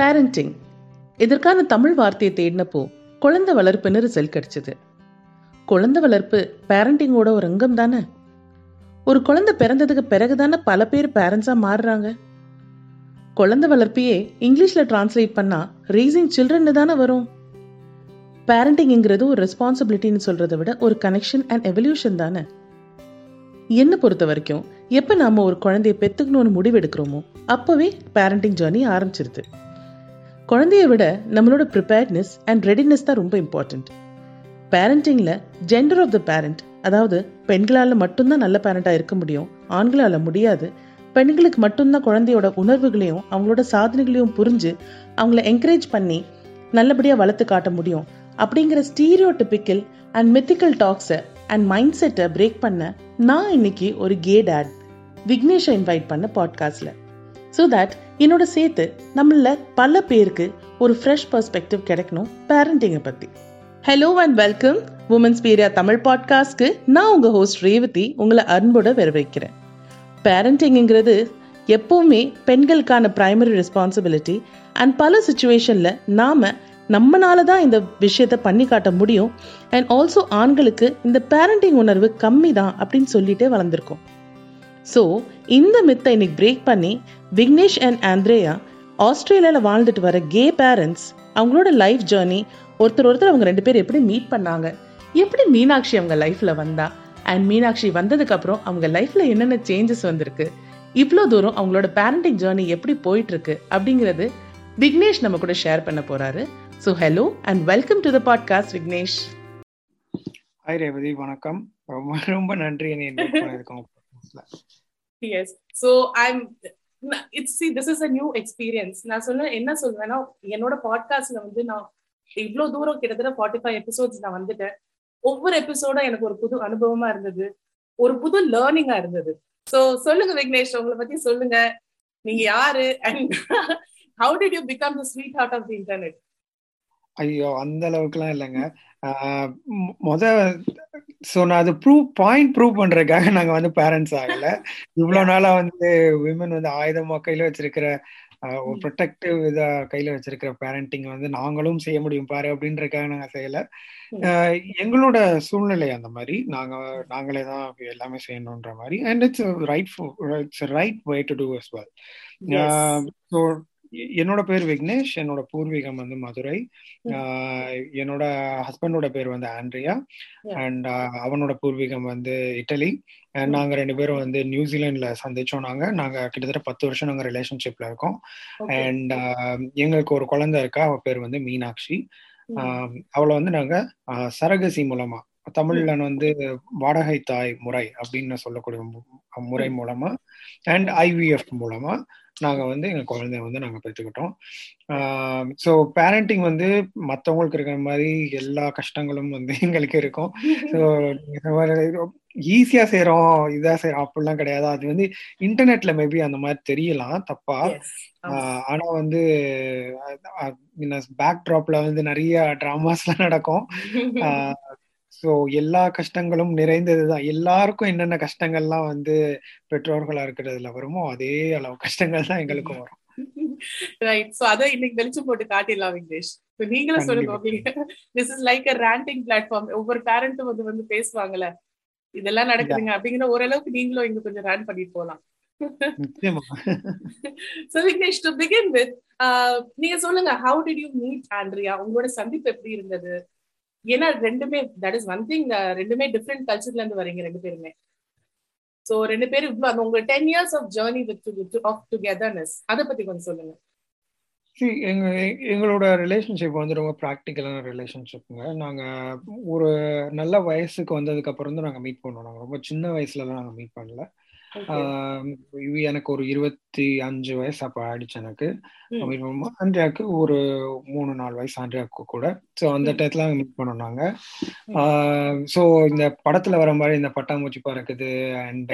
Parenting இதற்கான தமிழ் வார்த்தையை தேடினப்போ குழந்தை வளர்ப்புன்னு ரிசல்ட் கிடைச்சது. குழந்தை வளர்ப்பு பேரண்டிங்கோட ஒரு அங்கம் தானே? ஒரு குழந்தை பிறந்ததுக்கு பிறகு தானே பல பேர் பேரண்ட்ஸா மாறுறாங்க. குழந்தை வளர்ப்பையே இங்கிலீஷ்ல டிரான்ஸ்லேட் பண்ணா ரீசிங் சில்ட்ரன் தானே வரும். பேரண்டிங்கிறது ஒரு ரெஸ்பான்சிபிலிட்டின்னு சொல்றதை விட ஒரு கனெக்ஷன் அண்ட் எவல்யூஷன் தானே? என்னை பொறுத்த வரைக்கும் எப்போ நாம ஒரு குழந்தைய பெத்துக்கணும்னு முடிவெடுக்கிறோமோ அப்போவே பேரண்டிங் ஜேர்னி ஆரம்பிச்சிருது. குழந்தைய விட நம்மளோட ப்ரிப்பேர்ட்னஸ் அண்ட் ரெடினஸ் தான் ரொம்ப இம்பார்ட்டண்ட் பேரண்டிங்கில் ஜெண்டர் ஆஃப் த பேரண்ட் அதாவது பெண்களால் மட்டும்தான் நல்ல பேரண்டாக இருக்க முடியும் ஆண்களால் முடியாது பெண்களுக்கு மட்டும்தான் குழந்தையோட உணர்வுகளையும் அவங்களோட சாதனைகளையும் புரிஞ்சு அவங்கள என்கரேஜ் பண்ணி நல்லபடியாக வளர்த்து காட்ட முடியும். அப்படிங்கிற ஸ்டீரியோ டிபிக்கல் அண்ட் மித்திக்கல் டாக்ஸை அண்ட் மைண்ட் செட்டை பிரேக் பண்ண நான் இன்னைக்கு ஒரு கே டேட் விக்னேஷை இன்வைட் பண்ண பாட்காஸ்டில் ஸோ தட் என்னோட சேர்த்து நம்மள பல பேருக்கு ஒரு ஃப்ரெஷ் பர்ஸ்பெக்டிவ் கிடைக்கணும் பேரண்டிங்கை பற்றி ஹலோ அண்ட் வெல்கம் உமன்ஸ் பீரியா தமிழ் பாட்காஸ்ட்க்கு நான் உங்கள் ஹோஸ்ட் ரேவதி உங்களை அன்போட வரவேற்கிறேன். பேரண்டிங்கிறது எப்போவுமே பெண்களுக்கான பிரைமரி ரெஸ்பான்சிபிலிட்டி அண்ட் பல சுச்சுவேஷனில் நாம நம்மனால தான் இந்த விஷயத்த பண்ணி காட்ட முடியும். அண்ட் ஆல்சோ ஆண்களுக்கு இந்த பேரண்டிங் உணர்வு கம்மி தான் அப்படின்னு சொல்லிட்டே வளர்ந்துருக்கோம். ஸோ இந்த மித்தை இன்னைக்கு பிரேக் பண்ணி விக்னேஷ் அண்ட் ஆந்திரேயா ஆஸ்திரேலியாவில் வாழ்ந்துட்டு வர கே பேரண்ட்ஸ் அவங்களோட லைஃப் ஜேர்னி ஒருத்தர் ஒருத்தர் அவங்க ரெண்டு பேரும் எப்படி மீட் பண்ணாங்க? எப்படி மீனாட்சி அவங்க லைஃப்ல வந்தா? அண்ட் மீனாட்சி வந்ததுக்கு அப்புறம் அவங்க லைஃப்ல என்னென்ன சேஞ்சஸ் வந்திருக்கு? இவ்வளோ தூரம் அவங்களோட பேரண்டிங் ஜேர்னி எப்படி போயிட்டு இருக்கு? அப்படிங்கிறது விக்னேஷ் நம்ம கூட ஷேர் பண்ண போறாரு. So hello and welcome to the podcast Vignesh. Hi Revathi. வணக்கம். ரொம்ப ரொம்ப நன்றி. என்னை yes so I'm it's see this is a new experience நான் சொல்ல என்ன சொல்வேன்னா என்னோட பாட்காஸ்ட்ல வந்து நான் இவ்வளோ தூரம் கிட்டத்தட்ட ஃபார்ட்டி ஃபைவ் எபிசோட்ஸ் நான் வந்துட்டேன். ஒவ்வொரு எபிசோடும் எனக்கு ஒரு புது அனுபவமா இருந்தது. ஒரு புது லேர்னிங்கா இருந்தது. ஸோ சொல்லுங்க விக்னேஷ் உங்களை பத்தி சொல்லுங்க. நீங்க யாரு? And how did you become the sweetheart of the internet ஐயோ அந்த அளவுக்குலாம் இல்லைங்க. முத ஸோ நான் அது ப்ரூவ் பாயிண்ட் ப்ரூவ் பண்றதுக்காக நாங்க வந்து பேரண்ட்ஸ் ஆகல. இவ்வளவு நாளா வந்து விமன் வந்து ஆயுதமா கையில வச்சிருக்கிற ஒரு ப்ரொடெக்டிவ் இதா கையில வச்சிருக்கிற பேரண்டிங் வந்து நாங்களும் செய்ய முடியும் பாரு அப்படின்றதுக்காக நாங்க செய்யல. எங்களோட சூழ்நிலை அந்த மாதிரி. நாங்க நாங்களே தான் எல்லாமே செய்யணுன்ற மாதிரி. And it's right it's right way to do as well so என்னோட பேர் விக்னேஷ் என்னோட பூர்வீகம் வந்து மதுரை. என்னோட ஹஸ்பண்டோட பேர் வந்து ஆண்ட்ரியா. அண்ட் அவனோட பூர்வீகம் வந்து இட்டலி. அண்ட் நாங்க ரெண்டு பேரும் வந்து நியூசிலாண்ட்ல சந்திச்சோம் நாங்க. நாங்க கிட்டத்தட்ட பத்து வருஷம் நாங்க ரிலேஷன்ஷிப்ல இருக்கோம். அண்ட் எங்களுக்கு ஒரு குழந்தை இருக்கா அவ பேர் வந்து மீனாட்சி. அவளை வந்து நாங்க சரகசி மூலமா தமிழ்ல வந்து வாடகை தாய் முறை அப்படின்னு சொல்லக்கூடிய முறை மூலமா அண்ட் ஐவிஎஃப் மூலமா நாங்க வந்து எங்க குழந்தைய வந்து நாங்க பெற்றுக்கிட்டோம் ஸோ பேரண்டிங் வந்து மற்றவங்களுக்கு இருக்கிற மாதிரி எல்லா கஷ்டங்களும் வந்து எங்களுக்கு இருக்கும். ஸோ ஈஸியா செய்யறோம் இதா செய்யறோம் அப்படிலாம் கிடையாது. அது வந்து இன்டர்நெட்ல மேபி அந்த மாதிரி தெரியலாம் தப்பா. ஆனா வந்து பேக் ட்ராப்ல வந்து நிறைய டிராமாஸ்லாம் நடக்கும். ஸோ எல்லா கஷ்டங்களும் நிறைந்ததுதான். எல்லாருக்கும் என்னென்ன கஷ்டங்கள்லாம் வந்து பெற்றோர்களா இருக்கிறதுல வருமோ அதே அளவு கஷ்டங்கள் தான் எங்களுக்கும் வரும். ரைட் சோ அத இன்னைக்கு வெளிச்சம் போட்டு காட்டிடலாம் விக்னேஷ். நீங்களும் சொல்லுங்க this is like a ranting platform ஒவ்வொரு பேரண்ட்டும் வந்து வந்து பேசுவாங்கல்ல. இதெல்லாம் நடக்குதுங்க அப்படிங்கிற ஓரளவுக்கு நீங்களும் இங்க கொஞ்சம் ரன் பண்ணிட்டு போலாம். So Vignesh to begin with நீங்க சொல்லுங்க how did you meet Andrea உங்களோட சந்திப்பு எப்படி இருந்தது? ஏன்னா ரெண்டுமே தட் இஸ் ஒன் திங் ரெண்டுமே டிஃப்ரெண்ட் கல்ச்சர்ல இருந்து வரீங்க ரெண்டு பேருமே. ஸோ ரெண்டு பேரும் இவ்வளவு உங்க ten years of journey with of togetherness அதை பத்தி கொஞ்சம் சொல்லுங்க. எங்க எங்களோட ரிலேஷன்ஷிப் வந்து ரொம்ப ப்ராக்டிக்கலான ரிலேஷன்ஷிப்புங்க நாங்கள் ஒரு நல்ல வயசுக்கு வந்ததுக்கப்புறம் தான் நாங்கள் மீட் பண்ணோம். நாங்கள் ரொம்ப சின்ன வயசுல தான் மீட் பண்ணல. எனக்கு ஒரு இருபத்தி அஞ்சு வயசு அப்ப ஆயிடுச்சு எனக்கு. ஆண்ட்ரியாவுக்கு ஒரு மூணு நாலு வயசு ஆண்ட்ரியாவுக்கு கூட. ஸோ அந்த டயத்துல மீட் பண்ணோம் நாங்க. ஸோ இந்த படத்துல வர மாதிரி இந்த பட்டாம்பூச்சி பறக்குது அண்ட்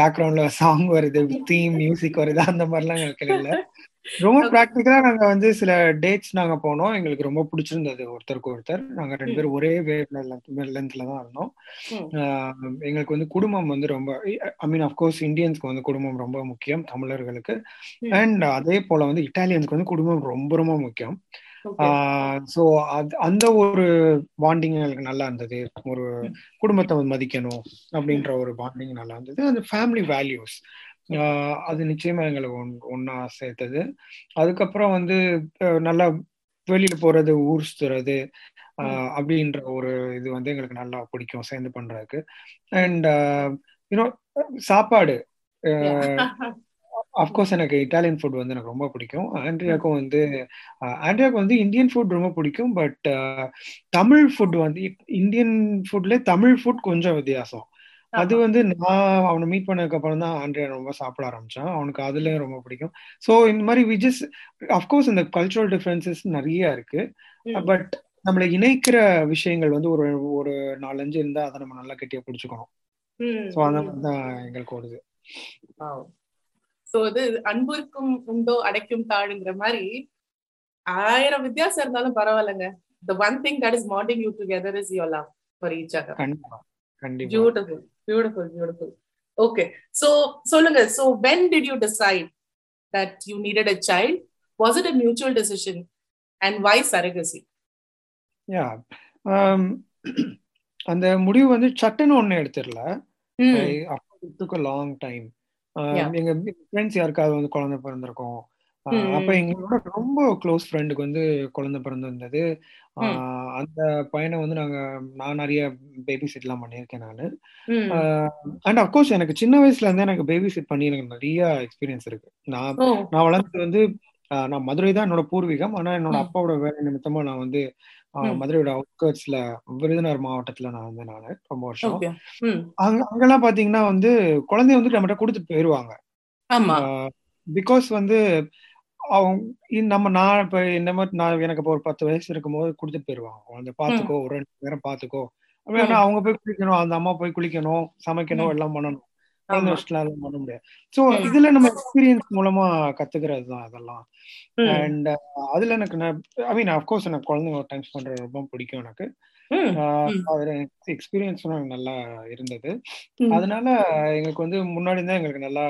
பேக்ரவுண்ட்ல சாங் வருது தீம் மியூசிக் வருது அந்த மாதிரிலாம் எங்களுக்கு இல்லை ரொம்ப ப்ராக்டிக்கலா நாங்க வந்து சில டேட்ஸ் நாங்க போனோம். எங்களுக்கு ரொம்ப பிடிச்சிருந்தது. ஒருத்தருக்கு ஒருத்தர். நாங்க ரெண்டு பேரும் ஒரே வேவ் லென்த்ல தான் இருந்தோம். எங்களுக்கு வந்து குடும்பம் வந்து ரொம்ப ஐ மீன் அஃப்கோர்ஸ் இந்தியன்ஸ்க்கு வந்து குடும்பம் ரொம்ப முக்கியம் தமிழர்களுக்கு. அண்ட் அதே போல வந்து இட்டாலியன்ஸ்க்கு வந்து குடும்பம் ரொம்ப ரொம்ப முக்கியம். ஸோ அது அந்த ஒரு பாண்டிங் எனக்கு நல்லா இருந்தது. ஒரு குடும்பத்தை வந்து மதிக்கணும் அப்படின்ற ஒரு பாண்டிங் நல்லா இருந்தது. அந்த ஃபேமிலி வேல்யூஸ் அது நிச்சயமா எங்களுக்கு ஒன் ஒன்னா சேர்த்தது. அதுக்கப்புறம் வந்து நல்லா வெளியில போறது ஊர் சுத்துறது அப்படின்ற ஒரு இது வந்து எங்களுக்கு நல்லா பிடிக்கும் சேர்ந்து பண்றதுக்கு. அண்ட் யூனோ சாப்பாடு அஃப்கோர்ஸ் எனக்கு இட்டாலியன் ஃபுட் வந்து எனக்கு ரொம்ப பிடிக்கும். ஆண்ட்ரியாவுக்கும் வந்து ஆண்ட்ரியாவுக்கு வந்து இந்தியன் ஃபுட் ரொம்ப பிடிக்கும் பட் தமிழ் ஃபுட் வந்து இந்தியன் ஃபுட்ல தமிழ் ஃபுட் கொஞ்சம் வித்தியாசம். அது வந்து நான் அவனை மீட் பண்ணதுக்கு அப்புறம் தான் ஆண்ட்ரியா ரொம்ப சாப்பிட ஆரம்பிச்சான். அவனுக்கு அதுலயும் ரொம்ப பிடிக்கும். ஸோ இந்த மாதிரி விஜஸ் அஃப்கோர்ஸ் இந்த கல்ச்சுரல் டிஃபரன்சஸ் நிறைய இருக்கு. பட் நம்மளை இணைக்கிற விஷயங்கள் வந்து ஒரு ஒரு நாலஞ்சு இருந்தா அதை நம்ம நல்லா கெட்டியா பிடிச்சுக்கணும். ஸோ அந்த மாதிரி தான் எங்களுக்கு ஓடுது. சோ இது அன்புக்கும் உண்டோ அடைக்கும் தாழுங்கிற மாதிரி ஆயிரம் வித்தியாசம் இருந்தாலும் பரவாயில்லைங்க. The one thing that is bonding you together is your love for each other. கண்டிப்பா. கண்டிப்பா. Beautiful. Beautiful beautiful okay so சொல்லுங்க when did you decide that you needed a child was it a mutual decision and why surrogacy yeah um, அந்த முடிவு வந்து சட்டுன்னு ஒண்ணு எடுத்துடல a long time எங்க ஃப்ரெண்ட்ஸ் யாருக்காவது வந்து குழந்தை பிறந்திருக்கும் அப்ப எங்களோட ரொம்ப க்ளோஸ் ஃப்ரெண்டுக்கு வந்து குழந்தை பிறந்திருந்தது. அந்த பையனை வந்து நாங்க நான் நிறைய பேபி சிட் எல்லாம் பண்ணியிருக்கேன் நானு அண்ட் அப்கோர்ஸ் எனக்கு சின்ன வயசுல இருந்தே எனக்கு பேபி சிட் பண்ணி எனக்கு நிறைய எக்ஸ்பீரியன்ஸ் இருக்கு. நான் நான் வளர்ந்தது வந்து நான் மதுரை தான் என்னோட பூர்வீகம். ஆனா என்னோட அப்பாவோட வேலை நிமித்தமா நான் வந்து மதுரையோட அவுட்கர்ட்ஸ்ல விருதுநகர் மாவட்டத்துல நான் வந்து நானு ரொம்ப வருஷம். அங்க அங்கெல்லாம் பாத்தீங்கன்னா வந்து குழந்தைய வந்து நம்மகிட்ட கொடுத்துட்டு போயிருவாங்க. பிகாஸ் வந்து அவங்க நம்ம நான் இப்ப இந்த மாதிரி நான் எனக்கு இப்போ ஒரு பத்து வயசு இருக்கும் போது கொடுத்துட்டு போயிருவாங்க. குழந்தை பாத்துக்கோ ஒரு ரெண்டு நேரம் பாத்துக்கோ. அப்படின்னா அவங்க போய் குளிக்கணும் அந்த அம்மா போய் குளிக்கணும் சமைக்கணும் எல்லாம் பண்ணணும். குழந்தை எல்லாம் பண்ண முடியாது. சோ இதுல நம்ம எக்ஸ்பீரியன்ஸ் மூலமா கத்துக்கிறது தான் அதெல்லாம் அண்ட் அதுல எனக்கு ஐ மீன் அப்கோர்ஸ் எனக்கு குழந்தைங்க டைம் பண்றது ரொம்ப பிடிக்கும் எனக்கு. அதுல எக்ஸ்பீரியன்ஸ் எனக்கு நல்லா இருந்தது. அதனால எங்களுக்கு வந்து முன்னாடி தான் எங்களுக்கு நல்லா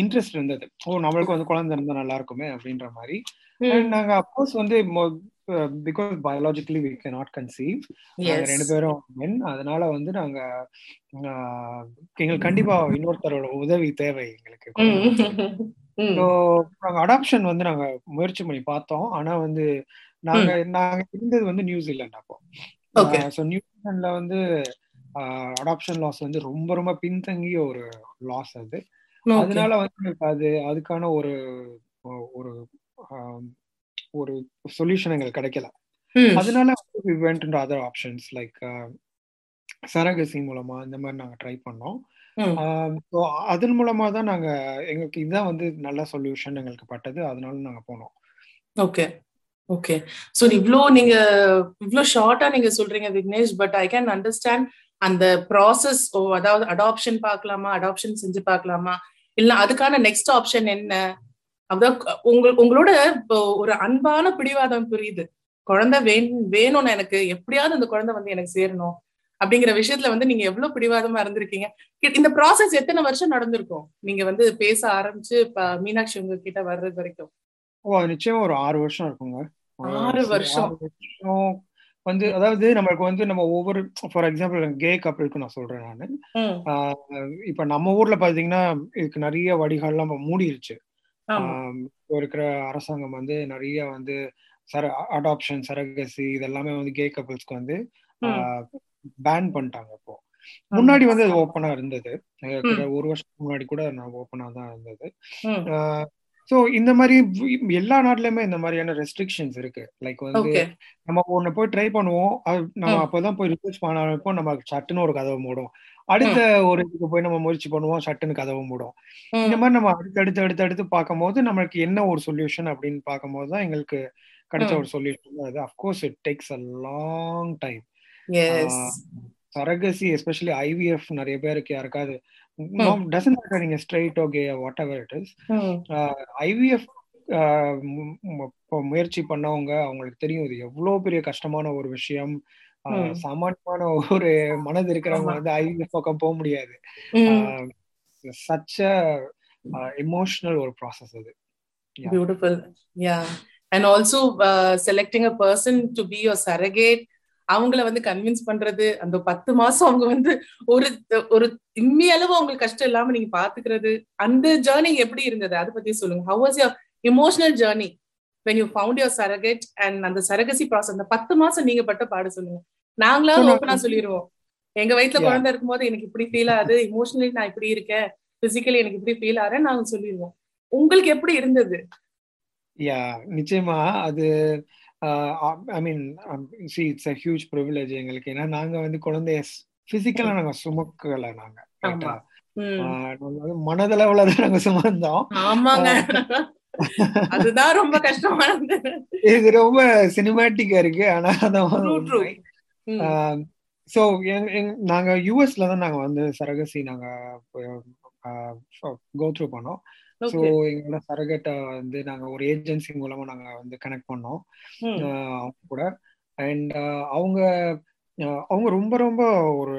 இன்ட்ரெஸ்ட் இருந்தது. ஓ நம்மளுக்கு வந்து குழந்தை இருந்தா நல்லா இருக்குமே அப்படின்ற மாதிரி. நாங்க அப்கோர்ஸ் வந்து because biologically we can not conceive ரெண்டு பேரும் மென் அதனால வந்து நாங்க எங்களுக்கு கண்டிப்பா இன்னொருத்தரோட உதவி தேவை எங்களுக்கு. ஸோ அடாப்ஷன் வந்து நாங்க முயற்சி பண்ணி பார்த்தோம். ஆனா வந்து நாங்க நாங்க இருந்தது வந்து நியூசிலாந்து அப்போ. ஸோ நியூசிலாந்துல வந்து அடாப்ஷன் லாஸ் வந்து ரொம்ப ரொம்ப பின்தங்கிய ஒரு லாஸ் அது. அதனால வந்து அது அதுக்கான ஒரு ஒரு ஒரு சொல்யூஷன் எங்களுக்கு கிடைக்கல. அதனால went into other options like surrogacy மூலமா இந்த மாதிரி நாங்க ட்ரை பண்ணோம். அதன் மூலமா தான் நாங்க எங்களுக்கு இதுதான் வந்து நல்ல சொல்யூஷன் எங்களுக்கு பட்டது. அதனால நாங்க போனோம். ஓகே ஓகே ஸோ இவ்வளோ நீங்க இவ்வளோ ஷார்ட்டா நீங்க சொல்றீங்க Vignesh but I can understand அந்த ப்ராசஸ் ஓ அதாவது அடாப்ஷன் பார்க்கலாமா? அடாப்ஷன் செஞ்சு பார்க்கலாமா? இல்ல அதுக்கான நெக்ஸ்ட் ஆப்ஷன் என்ன? அதான் உங்க உங்களோட ஒரு அன்பான பிடிவாதம் புரியுது. குழந்தை வேணும் வேணும்னு எனக்கு எப்படியாவது அந்த குழந்தை வந்து எனக்கு சேரணும் அப்படிங்கிற விஷயத்துல வந்து நீங்க எவ்வளவு பிடிவாதமா இருந்திருக்கீங்க? இந்த ப்ராசஸ் எத்தனை வருஷம் நடந்திருக்கும்? நீங்க வந்து பேச ஆரம்பிச்சு மீனாட்சி உங்க கிட்ட வர்றது வரைக்கும். ஓ நிச்சயமா ஒரு ஆறு வருஷம் இருக்குங்க. ஆறு வருஷம். வந்து அதாவது நம்மளுக்கு வந்து நம்ம ஒவ்வொரு ஃபார் எக்ஸாம்பிள் கே கப்பலுக்கு நான் சொல்றேன் நான். இப்ப நம்ம ஊர்ல பாத்தீங்கன்னா இதுக்கு நிறைய வடிகால்லாம் மூடிருச்சு. இருக்கிற அரசாங்கம் வந்து நிறைய வந்து சர அடாப்ஷன் சரகசி இதெல்லாமே வந்து கே கப்பல்ஸ்க்கு வந்து பேன் பண்ணிட்டாங்க இப்போ. முன்னாடி வந்து அது ஓப்பனா இருந்தது. ஒரு வருஷத்துக்கு முன்னாடி கூட நான் ஓப்பனா தான் இருந்தது. ஸோ இந்த மாதிரி எல்லா நாட்டிலுமே இந்த மாதிரியான ரெஸ்ட்ரிக்ஷன்ஸ் இருக்கு. லைக் வந்து நம்ம ஒன்னு போய் ட்ரை பண்ணுவோம். நம்ம அப்பதான் போய் ரிசர்ச் பண்ணப்போ நம்ம சட்டுன்னு ஒரு கதவை மூடும். அடுத்த ஒரு இதுக்கு போய் நம்ம முயற்சி பண்ணுவோம். சட்டுன்னு கதவை மூடும். இந்த மாதிரி நம்ம அடுத்து அடுத்து அடுத்து அடுத்து பார்க்கும் போது நம்மளுக்கு என்ன ஒரு சொல்யூஷன் அப்படின்னு பார்க்கும் போது தான் எங்களுக்கு கிடைச்ச ஒரு சொல்யூஷன் அது of course it takes a long time surrogacy especially IVF நிறைய பேருக்கு யாருக்காவது டசன் மேட்டர் நீங்க straight okay whatever it is IVF முயற்சி பண்ணவங்க அவங்களுக்கு தெரியும் இது எவ்வளவு பெரிய கஷ்டமான ஒரு விஷயம். சாமானியமான ஒரு மனது இருக்கிறவங்க வந்து ஐவிஎஃப் பக்கம் போக முடியாது. சச்ச எமோஷனல் ஒரு ப்ராசஸ் அது. Beautiful yeah and also selecting a person to be your surrogate அவங்கள வந்து கன்வின்ஸ் பண்றது அந்த பத்து மாசம் அவங்க வந்து ஒரு ஒரு இம்மி அளவு அவங்களுக்கு கஷ்டம் இல்லாம நீங்க பாத்துக்கிறது அந்த ஜேர்னி எப்படி இருந்தது? அதை பத்தி சொல்லுங்க. How was your emotional journey when you found your surrogate and அந்த சரகசி ப்ராசஸ் அந்த பத்து மாசம் நீங்க பட்ட பாடு சொல்லுங்க. நாங்களாவது ஓப்பனா சொல்லிடுவோம் எங்க வயிற்றுல குழந்தை இருக்கும்போது எனக்கு இப்படி ஃபீல் ஆகுது இமோஷனலி நான் இப்படி இருக்கேன் பிசிக்கலி எனக்கு இப்படி ஃபீல் ஆறேன் நாங்க சொல்லிடுவோம் உங்களுக்கு எப்படி இருந்தது? யா நிச்சயமா. அது I mean see it's a huge privilege எங்களுக்கு. ஏன்னா நாங்க வந்து குழந்தைய பிசிக்கலா நாங்க சுமக்கல நாங்க மனதளவுல தான் நாங்க சுமந்தோம். அதுதான் ரொம்ப கஷ்டமானது இது ரொம்ப சினிமேட்டிக்கா இருக்கு ஆனா அதான் சோ நாங்க யூஎஸ்ல தான் நாங்க வந்து சரகசி நாங்க கோ த்ரூ பண்ணோம். ஸோ எங்களோட சரகட்டை வந்து நாங்க ஒரு ஏஜென்சி மூலமா நாங்க வந்து கனெக்ட் பண்ணோம். அவங்க கூட. அண்ட் அவங்க அவங்க ரொம்ப ரொம்ப ஒரு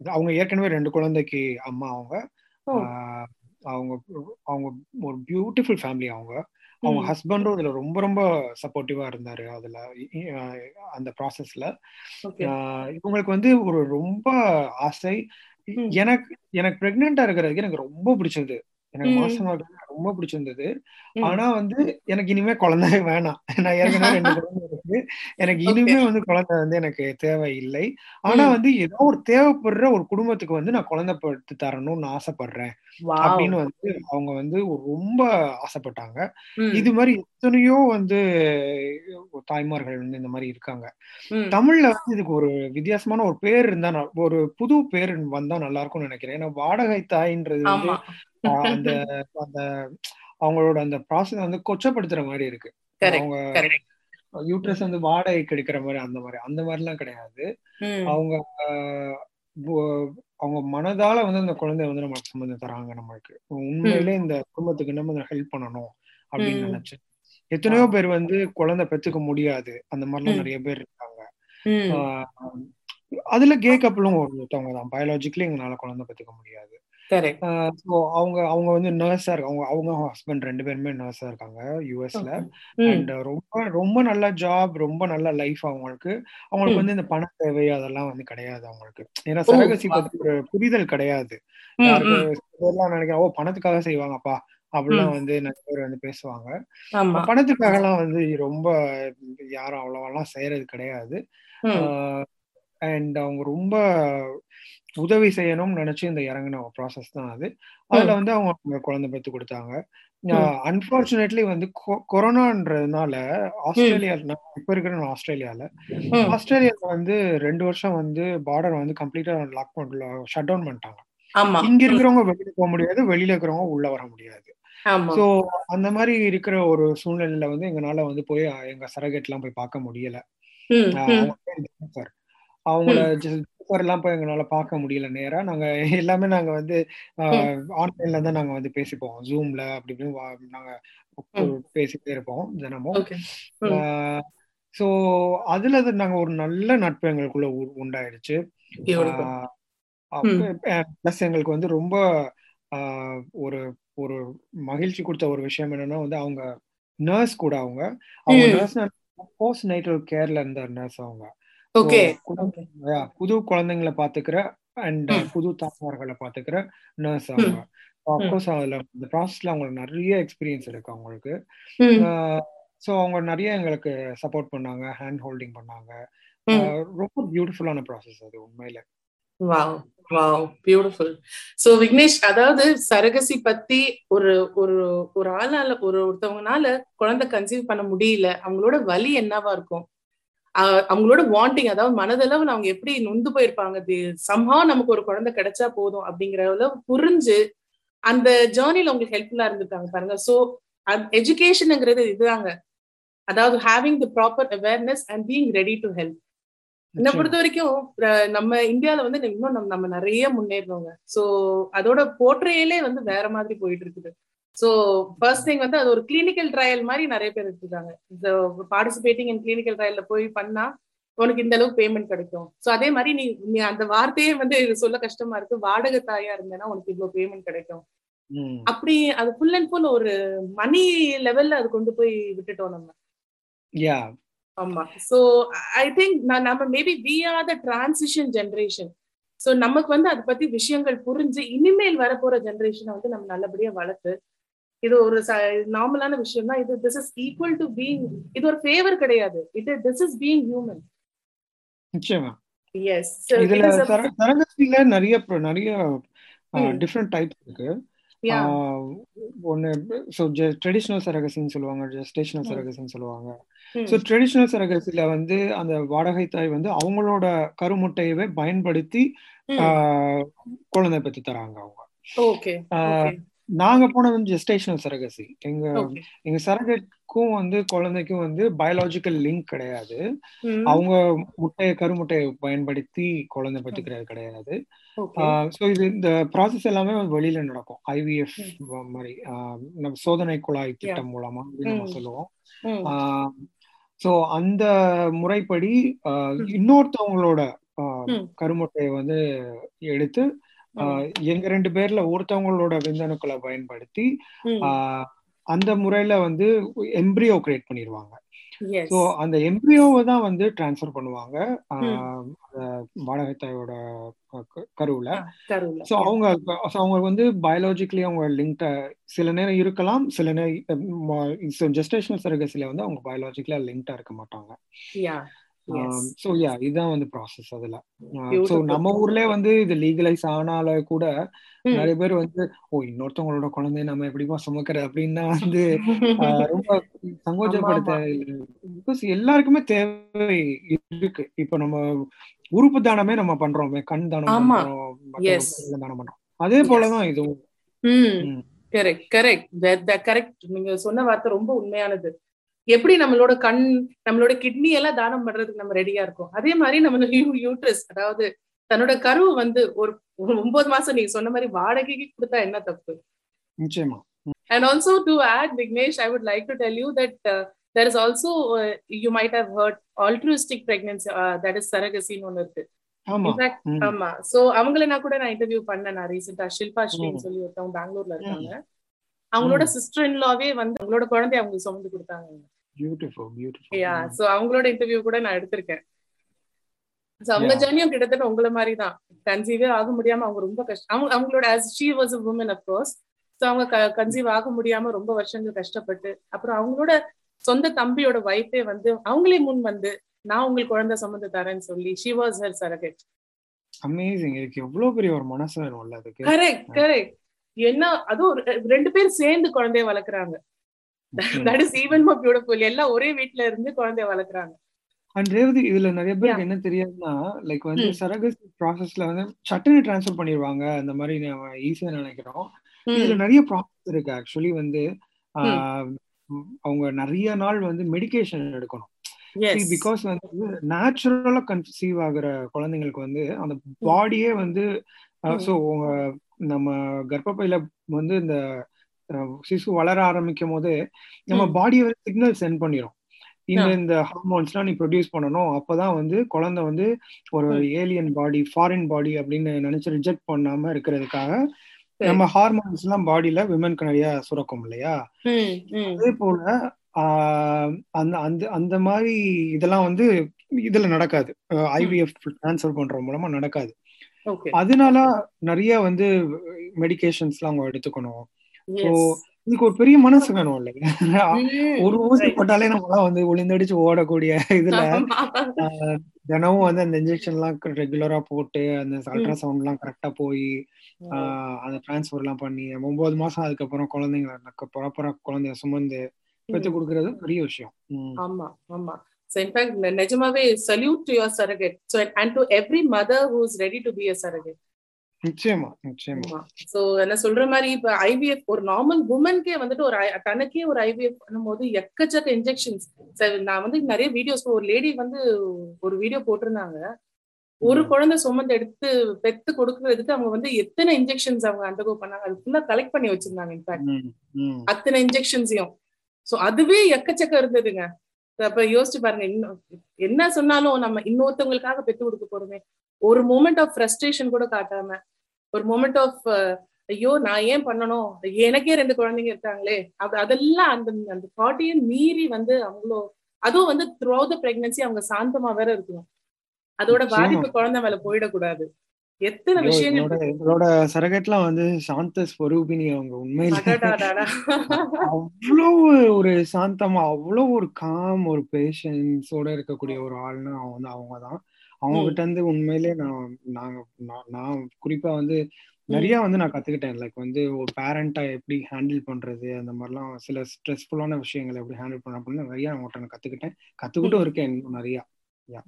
அவங்க ஏற்கனவே ரெண்டு குழந்தைக்கு அம்மா அவங்க. அவங்க அவங்க ஒரு பியூட்டிஃபுல் ஃபேமிலி அவங்க. அவங்க ஹஸ்பண்டும் இதுல ரொம்ப ரொம்ப சப்போர்ட்டிவா இருந்தாரு அதுல அந்த ப்ராசஸ்ல இவங்களுக்கு வந்து ஒரு ரொம்ப ஆசை. எனக்கு எனக்கு பிரெக்னெண்டா இருக்கிறதுக்கு எனக்கு ரொம்ப பிடிச்சது. எனக்கு மாசமா ரொம்ப பிடிச்சிருந்தது. ஆனா வந்து எனக்கு இனிமே குழந்தை வேணாம். நான் ஏற்கனவே ரெண்டு குழந்தை இருக்கு எனக்கு இனிமே வந்து குழந்தை வந்து எனக்கு தேவை இல்லை ஆனா வந்து ஏதோ ஒரு தேவைப்படுற ஒரு குடும்பத்துக்கு வந்து நான் குழந்தை படுத்து தரணும்னு ஆசைப்படுறேன். அப்படின்னு வந்து அவங்க வந்து ரொம்ப ஆசைப்பட்டாங்க. இது மாதிரி எத்தனையோ வந்து தாய்மார்கள் வந்து இந்த மாதிரி இருக்காங்க. தமிழ்ல வந்து இதுக்கு ஒரு வித்தியாசமான ஒரு பேர் இருந்தா ஒரு புது பேர் வந்தா நல்லா இருக்கும்னு நினைக்கிறேன். ஏன்னா வாடகை தாயின்றது வந்து அந்த அந்த அவங்களோட அந்த ப்ராசஸ் வந்து கொச்சப்படுத்துற மாதிரி இருக்கு. அவங்க யூட்ரஸ் வந்து வாடகைக்கு எடுக்கிற மாதிரி அந்த மாதிரி. அந்த மாதிரி எல்லாம் கிடையாது அவங்க அவங்க மனதால வந்து அந்த குழந்தைய வந்து நம்மளுக்கு சம்மந்தம் தராங்க நம்மளுக்கு. உண்மையிலே இந்த குடும்பத்துக்கு நம்ம ஹெல்ப் பண்ணணும் அப்படின்னு நினைச்சு எத்தனையோ பேர் வந்து குழந்தை பெற்றுக்க முடியாது. அந்த மாதிரிலாம் நிறைய பேர் இருக்காங்க. அதுல கே கப்பலும் ஒருத்தவங்க தான். பயாலஜிக்கலி எங்களால குழந்தை பெற்றுக்க முடியாது. அவங்க அவங்க வந்து நர்ஸா இருக்காங்க அவங்க அவங்க ஹஸ்பண்ட் ரெண்டு பேருமே நர்ஸா இருக்காங்க யூஎஸ்ல அண்ட் ரொம்ப ரொம்ப நல்ல ஜாப் ரொம்ப நல்ல லைஃப் அவங்களுக்கு. அவங்களுக்கு வந்து இந்த பண தேவை அதெல்லாம் வந்து கிடையாது அவங்களுக்கு. ஏன்னா சரகசி பத்தி ஒரு புரிதல் கிடையாது. நினைக்கிறேன் ஓ பணத்துக்காக செய்வாங்கப்பா அப்படிலாம் வந்து நிறைய பேர் வந்து பேசுவாங்க. பணத்துக்காக எல்லாம் வந்து ரொம்ப யாரும் அவ்வளவெல்லாம் செய்யறது கிடையாது. அண்ட் அவங்க ரொம்ப உதவி செய்யணும்னு நினைச்சு இந்த இறங்கின ப்ராசஸ் தான் அது. அதுல வந்து அவங்க குழந்தை பெற்று கொடுத்தாங்க. அன்பார்ச்சுனேட்லி வந்து கொரோனான்றதுனால ஆஸ்திரேலியா இப்ப இருக்கிற ஆஸ்திரேலியால. ஆஸ்திரேலியால வந்து ரெண்டு வருஷம் வந்து பார்டர் வந்து கம்ப்ளீட்டா லாக் பண்ண ஷட் டவுன் பண்ணிட்டாங்க. இங்க இருக்கிறவங்க வெளியில போக முடியாது வெளியில இருக்கிறவங்க உள்ள வர முடியாது. சோ அந்த மாதிரி இருக்கிற ஒரு சூழ்நிலையில வந்து எங்களால வந்து போய் எங்க சரகேட் எல்லாம் போய் பார்க்க முடியல. அவங்கள எல்லாம் போய் எங்களால பார்க்க முடியல நேரா. நாங்க எல்லாமே நாங்க வந்து ஆன்லைன்ல தான் நாங்க வந்து பேசிப்போம். ஜூம்ல அப்படி இப்படின்னு நாங்க பேசிட்டே இருப்போம் தினமும். சோ அதுல நாங்க ஒரு நல்ல நட்பு எங்களுக்குள்ள உண்டாயிடுச்சு பிளஸ் எங்களுக்கு வந்து ரொம்ப ஒரு ஒரு மகிழ்ச்சி கொடுத்த ஒரு விஷயம் என்னன்னா வந்து அவங்க நர்ஸ் கூட அவங்க. அவங்க நர்ஸ் போஸ்ட் நைட்டல் கேர்ல இருந்த நர்ஸ் அவங்க. புது குழந்தைங்களை பாத்துக்கிற அண்ட் புது தாய்மார்களை பாத்துக்கிற நர்ஸ் அவங்க அப்கோர்ஸ் அதுல இந்த ப்ராசஸ்ல அவங்களுக்கு நிறைய எக்ஸ்பீரியன்ஸ் இருக்கு அவங்களுக்கு. ஸோ அவங்க நிறைய எங்களுக்கு சப்போர்ட் பண்ணாங்க ஹேண்ட் ஹோல்டிங் பண்ணாங்க. ரொம்ப பியூட்டிஃபுல்லான ப்ராசஸ் அது உண்மையில. Wow wow beautiful so Vignesh அதாவது சரகசி பத்தி ஒரு ஒரு ஒரு ஆளால ஒரு ஒருத்தவங்கனால குழந்தை கன்சீவ் பண்ண முடியல அவங்களோட வலி என்னவா இருக்கும்? அவங்களோட வாண்டிங் அதாவது மனதளவு அவங்க எப்படி நொந்து போயிருப்பாங்க சம்ஹா நமக்கு ஒரு குழந்தை கிடைச்சா போதும் அப்படிங்கிற அளவு புரிஞ்சு அந்த ஜேர்னில உங்களுக்கு ஹெல்ப்ஃபுல்லா இருந்திருக்காங்க பாருங்க. சோ எஜுகேஷனுங்கிறது இதுதாங்க. அதாவது having the proper awareness and being ready to help என்னை பொறுத்த வரைக்கும் நம்ம இந்தியால வந்து இன்னும் நம்ம நம்ம நிறைய முன்னேறோங்க சோ அதோட போற்றையிலே வந்து வேற மாதிரி போயிட்டு இருக்குது. ஸோ ஃபர்ஸ்ட் திங் வந்து அது ஒரு கிளினிக்கல் ட்ரையல் மாதிரி நிறைய பேர் எடுத்துருக்காங்க. இந்த பார்ட்டிசிபேட்டிங் இன் கிளினிக்கல் ட்ரையல்ல போய் பண்ணா உனக்கு இந்த அளவுக்கு பேமெண்ட் கிடைக்கும். ஸோ அதே மாதிரி நீ நீ அந்த வார்த்தையே வந்து இது சொல்ல கஷ்டமா இருக்கு. வாடகை தாயா இருந்தேன்னா உனக்கு இவ்வளவு பேமெண்ட் கிடைக்கும். அப்படி அது ஃபுல் அண்ட் ஃபுல் ஒரு மணி லெவல்ல அது கொண்டு போய் விட்டுட்டோம் நம்ம. யா ஆமா. சோ ஐ திங்க் நம்ம maybe we are the transition generation so நமக்கு வந்து அதை பத்தி விஷயங்கள் புரிஞ்சு இனிமேல் வரப்போற ஜென்ரேஷனை வந்து நம்ம நல்லபடியா வளர்த்து இது ஒரு நார்மலான விஷயம் தான் இது this is equal to being இது ஒரு ஃபேவர் கிடையாது. இது திஸ் இஸ் பீங் ஹியூமன் நிச்சயமா. எஸ் இதுல சர- சரகசில நிறைய நிறைய. டிஃப்ரெண்ட் டைப்ஸ் இருக்கு. ஒண்ணு ஸோ ட்ரெடிஷ்னல் சரகசின்னு சொல்லுவாங்க ஜெஸ்டேஷனல். சரகசின்னு சொல்லுவாங்க. ஸோ ட்ரெடிஷ்னல் சரகசில வந்து அந்த வாடகை தாய் வந்து அவங்களோட கருமுட்டையவே பயன்படுத்தி குழந்தை பெற்று தராங்க அவங்க. நாங்க போனது வந்து ஜெஸ்டேஷனல் சரகசி எங்க எங்க சரகத்துக்கும் வந்து குழந்தைக்கும் வந்து பயாலஜிக்கல் லிங்க் கிடையாது. அவங்க முட்டைய கருமுட்டையை பயன்படுத்தி குழந்தை பெற்றுக்கிறது கிடையாது. ஸோ இது இந்த ப்ராசஸ் எல்லாமே வெளியில நடக்கும். ஐவிஎஃப் மாதிரி. நம்ம சோதனை குழாய் திட்டம் மூலமா நம்ம. சொல்லுவோம். ஸோ அந்த முறைப்படி. இன்னொருத்தவங்களோட. கருமுட்டையை வந்து எடுத்து எங்க ரெண்டு பேர்ல ஒருத்தவங்களோட விந்தணுக்களை பயன்படுத்தி அந்த முறையில வந்து எம்ப்ரியோ கிரியேட் பண்ணிடுவாங்க ஸோ அந்த எம்ப்ரியோவை தான் வந்து டிரான்ஸ்ஃபர் பண்ணுவாங்க ஆஹ் அந்த வாடகை தாயோட க- கருவுல. ஸோ அவங்க அவங்க வந்து பயாலஜிக்கலி அவங்க லிங்க்ட சில நேரம் இருக்கலாம் சில நேரம் ஜெஸ்டேஷனல் சர்வீஸ்ல வந்து அவங்க பயாலஜிக்கலா லிங்க்டா இருக்க மாட்டாங்க. ஸோ யா இதுதான் வந்து ப்ராசஸ் அதுல. ஸோ. நம்ம ஊர்லயே வந்து இது லீகலைஸ் ஆனால கூட. நிறைய பேர் வந்து ஓ இன்னொருத்தவங்களோட குழந்தைய நம்ம எப்படிமா சுமக்கிறது அப்படின்னு வந்து ரொம்ப சங்கோஜப்படுத்த பிகாஸ் எல்லாருக்குமே தேவை இருக்கு. இப்போ நம்ம உறுப்பு தானமே நம்ம பண்றோமே கண் தானம். பண்றோம் தானம் பண்றோம். அதே போலதான் இதுவும். கரெக்ட் கரெக்ட் கரெக்ட் நீங்க சொன்ன வார்த்தை ரொம்ப உண்மையானது. எப்படி நம்மளோட கண் நம்மளோட கிட்னி எல்லாம் தானம் பண்றதுக்கு நம்ம ரெடியா இருக்கோம் அதே மாதிரி நம்ம யூட்ரஸ் அதாவது தன்னோட கருவு வந்து ஒரு ஒன்பது மாசம் நீங்க சொன்ன மாதிரி வாடகைக்கு கொடுத்தா என்ன தப்பு நிச்சயமா And also to add, Vignesh, I would like to tell you that uh, there is also, uh, you might have heard altruistic pregnancy, uh, that is surrogacy ன்னு ஒண்ணு இருக்கு. ஆமா. So அவங்கள நான் கூட நான் இன்டர்வியூ பண்ணேன் நான் ரீசெண்டா ஷில்பா ஸ்ரீன்னு. சொல்லி ஒருத்தவங்க பெங்களூர்ல இருக்காங்க. அவங்களோட சிஸ்டர் இன்லாவே வந்து அவங்களோட குழந்தைய அவங்க சுமந்து கொடுத்தாங்க. பியூட்டிஃபுல் பியூட்டிஃபுல் யா சோ அவங்களோட இன்டர்வியூ கூட நான் எடுத்திருக்கேன். So அவங்க. ஜர்னியும் கிட்டத்தட்ட உங்கள மாதிரி தான். கன்சீவே ஆக முடியாம அவங்க ரொம்ப கஷ்டம் அவங்க அவங்களோட as she was a woman of course. So அவங்க கன்சீவ் ஆக முடியாம ரொம்ப வருஷங்கள் கஷ்டப்பட்டு அப்புறம் அவங்களோட சொந்த தம்பியோட வைஃபே வந்து அவங்களே முன் வந்து நான் உங்களுக்கு குழந்தை சுமந்து தரேன்னு சொல்லி she was her surrogate amazing இதுக்கு எவ்வளவு பெரிய ஒரு மனசு வேணும்ல அதுக்கு? கரெக்ட் கரெக்ட் என்ன அதுவும் ரெண்டு பேர் சேர்ந்து குழந்தைய வளர்க்குறாங்க. That is even more beautiful எல்லாம் ஒரே வீட்ல இருந்து குழந்தைய வளர்க்குறாங்க. அண்ட் ரேவதி இதுல நிறைய பேருக்கு. என்ன தெரியாதுன்னா லைக் வந்து ம். சரகஸ் ப்ராசஸ்ல வந்து சட்டுன்னு டிரான்ஸ்ஃபர் பண்ணிடுவாங்க. அந்த மாதிரி நம்ம ஈஸியா நினைக்கிறோம். ம், இதுல நிறைய ப்ராசஸ் இருக்கு. ஆக்சுவலி வந்து ஆஹ், அவங்க நிறைய நாள் வந்து மெடிகேஷன் எடுக்கணும். Yes. பிகாஸ் வந்து நேச்சுரலா கன்சீவ் ஆகுற குழந்தைங்களுக்கு வந்து அந்த பாடியே வந்து. ஸோ உங்க நம்ம கர்ப்பப்பையில வந்து இந்த சிசு வளர ஆரம்பிக்கும் போது நம்ம ம். பாடியை வந்து சிக்னல் சென்ட் பண்ணிரும் இந்த. இந்த ஹார்மோன்ஸ்லாம் நீ ப்ரொடியூஸ் பண்ணணும் அப்பதான் வந்து குழந்தை வந்து ஒரு. ஏலியன் பாடி ஃபாரின் பாடி அப்படின்னு நினைச்சு ரிஜெக்ட் பண்ணாம இருக்கிறதுக்காக. நம்ம ஹார்மோன்ஸ் எல்லாம் பாடியில விமனுக்கு நிறைய சுரக்கும் இல்லையா. அதே போல ஆஹ், அந்த அந்த அந்த மாதிரி இதெல்லாம் வந்து இதுல நடக்காது ஐவிஎஃப் ட்ரான்ஸ்ஃபர் பண்ற மூலமா நடக்காது. அதனால நிறைய வந்து மெடிகேஷன்ஸ்லாம் அவங்க எடுத்துக்கணும். இதுக்கு ஒரு பெரிய மனசு வேணும் இல்லையா. ஒரு ஊசி. போட்டாலே நம்மளாம் வந்து உளிந்தடிச்சு ஓடக்கூடிய இதுல தினமும் வந்து அந்த இன்ஜெக்ஷன் எல்லாம் ரெகுலரா போட்டு அந்த அல்ட்ராசவுண்ட் எல்லாம் கரெக்டா போய் அந்த டிரான்ஸ்ஃபர் எல்லாம் பண்ணி ஒன்பது மாசம் அதுக்கப்புறம் குழந்தைங்க ப்ராப்பரா குழந்தைய சுமந்து பெத்து கொடுக்கறது பெரிய விஷயம். ஆமா ஆமா. So in fact நிஜமாவே salute to your surrogate. So and to every mother who is ready to be a surrogate. நிச்சயமா நிச்சயமா. சோ என்ன சொல்ற மாதிரி இப்ப ஐவிஎஃப் ஒரு நார்மல் உமன்கே வந்துட்டு ஒரு தனக்கே ஒரு ஐவிஎஃப் பண்ணும்போது எக்கச்சக்க இன்ஜெக்ஷன்ஸ் நான் வந்து நிறைய வீடியோஸ் ஒரு லேடி வந்து ஒரு வீடியோ போட்டிருந்தாங்க. ஒரு. குழந்தை சுமந்து எடுத்து பெத்து கொடுக்கறதுக்கு அவங்க வந்து எத்தனை இன்ஜெக்ஷன்ஸ் அவங்க அண்டர்கோ பண்ணாங்க அது ஃபுல்லா கலெக்ட் பண்ணி வச்சிருந்தாங்க இன்ஃபேக்ட். அத்தனை இன்ஜெக்ஷன்ஸையும் சோ அதுவே எக்கச்சக்கம் இருந்ததுங்க. அப்ப யோசிச்சு பாருங்க இன்னும் என்ன சொன்னாலும் நம்ம இன்னொருத்தவங்களுக்காக பெத்து கொடுக்க போறோமே. ஒரு மூமெண்ட் ஆஃப் ஃப்ரஸ்ட்ரேஷன் கூட காட்டாம. ஒரு மூமெண்ட் ஆஃப் ஐயோ நான் ஏன் பண்ணணும்? எனக்கே ரெண்டு குழந்தைங்க இருக்காங்களே. அது அதெல்லாம் அந்த அந்த தாட்டையும் மீறி வந்து அவங்களோ அதுவும் வந்து த்ரூ த பிரெக்னன்சி அவங்க சாந்தமா வேற இருக்கணும். அதோட. பாதிப்பு குழந்தை மேல போயிடக்கூடாது. எத்தனை விஷயங்கள் எங்களோட சரகட்லாம் வந்து சாந்த ஸ்வரூபினி அவங்க உண்மையில. அவ்வளவு ஒரு சாந்தமா அவ்வளவு ஒரு காம் ஒரு பேஷன்ஸோட இருக்கக்கூடிய ஒரு ஆள்னா அவங்க வந்து அவங்க. கிட்ட இருந்து உண்மையிலே நான் நாங்க நான் நான் குறிப்பா வந்து நிறைய வந்து நான் கத்துக்கிட்டேன். லைக் வந்து ஒரு பேரண்டா எப்படி ஹேண்டில் பண்றது அந்த மாதிரிலாம் சில ஸ்ட்ரெஸ்ஃபுல்லான விஷயங்களை எப்படி ஹேண்டில் பண்ண அப்படின்னு நிறைய அவங்ககிட்ட நான் கத்துக்கிட்டேன். கத்துக்கிட்டும் இருக்கேன் நிறைய.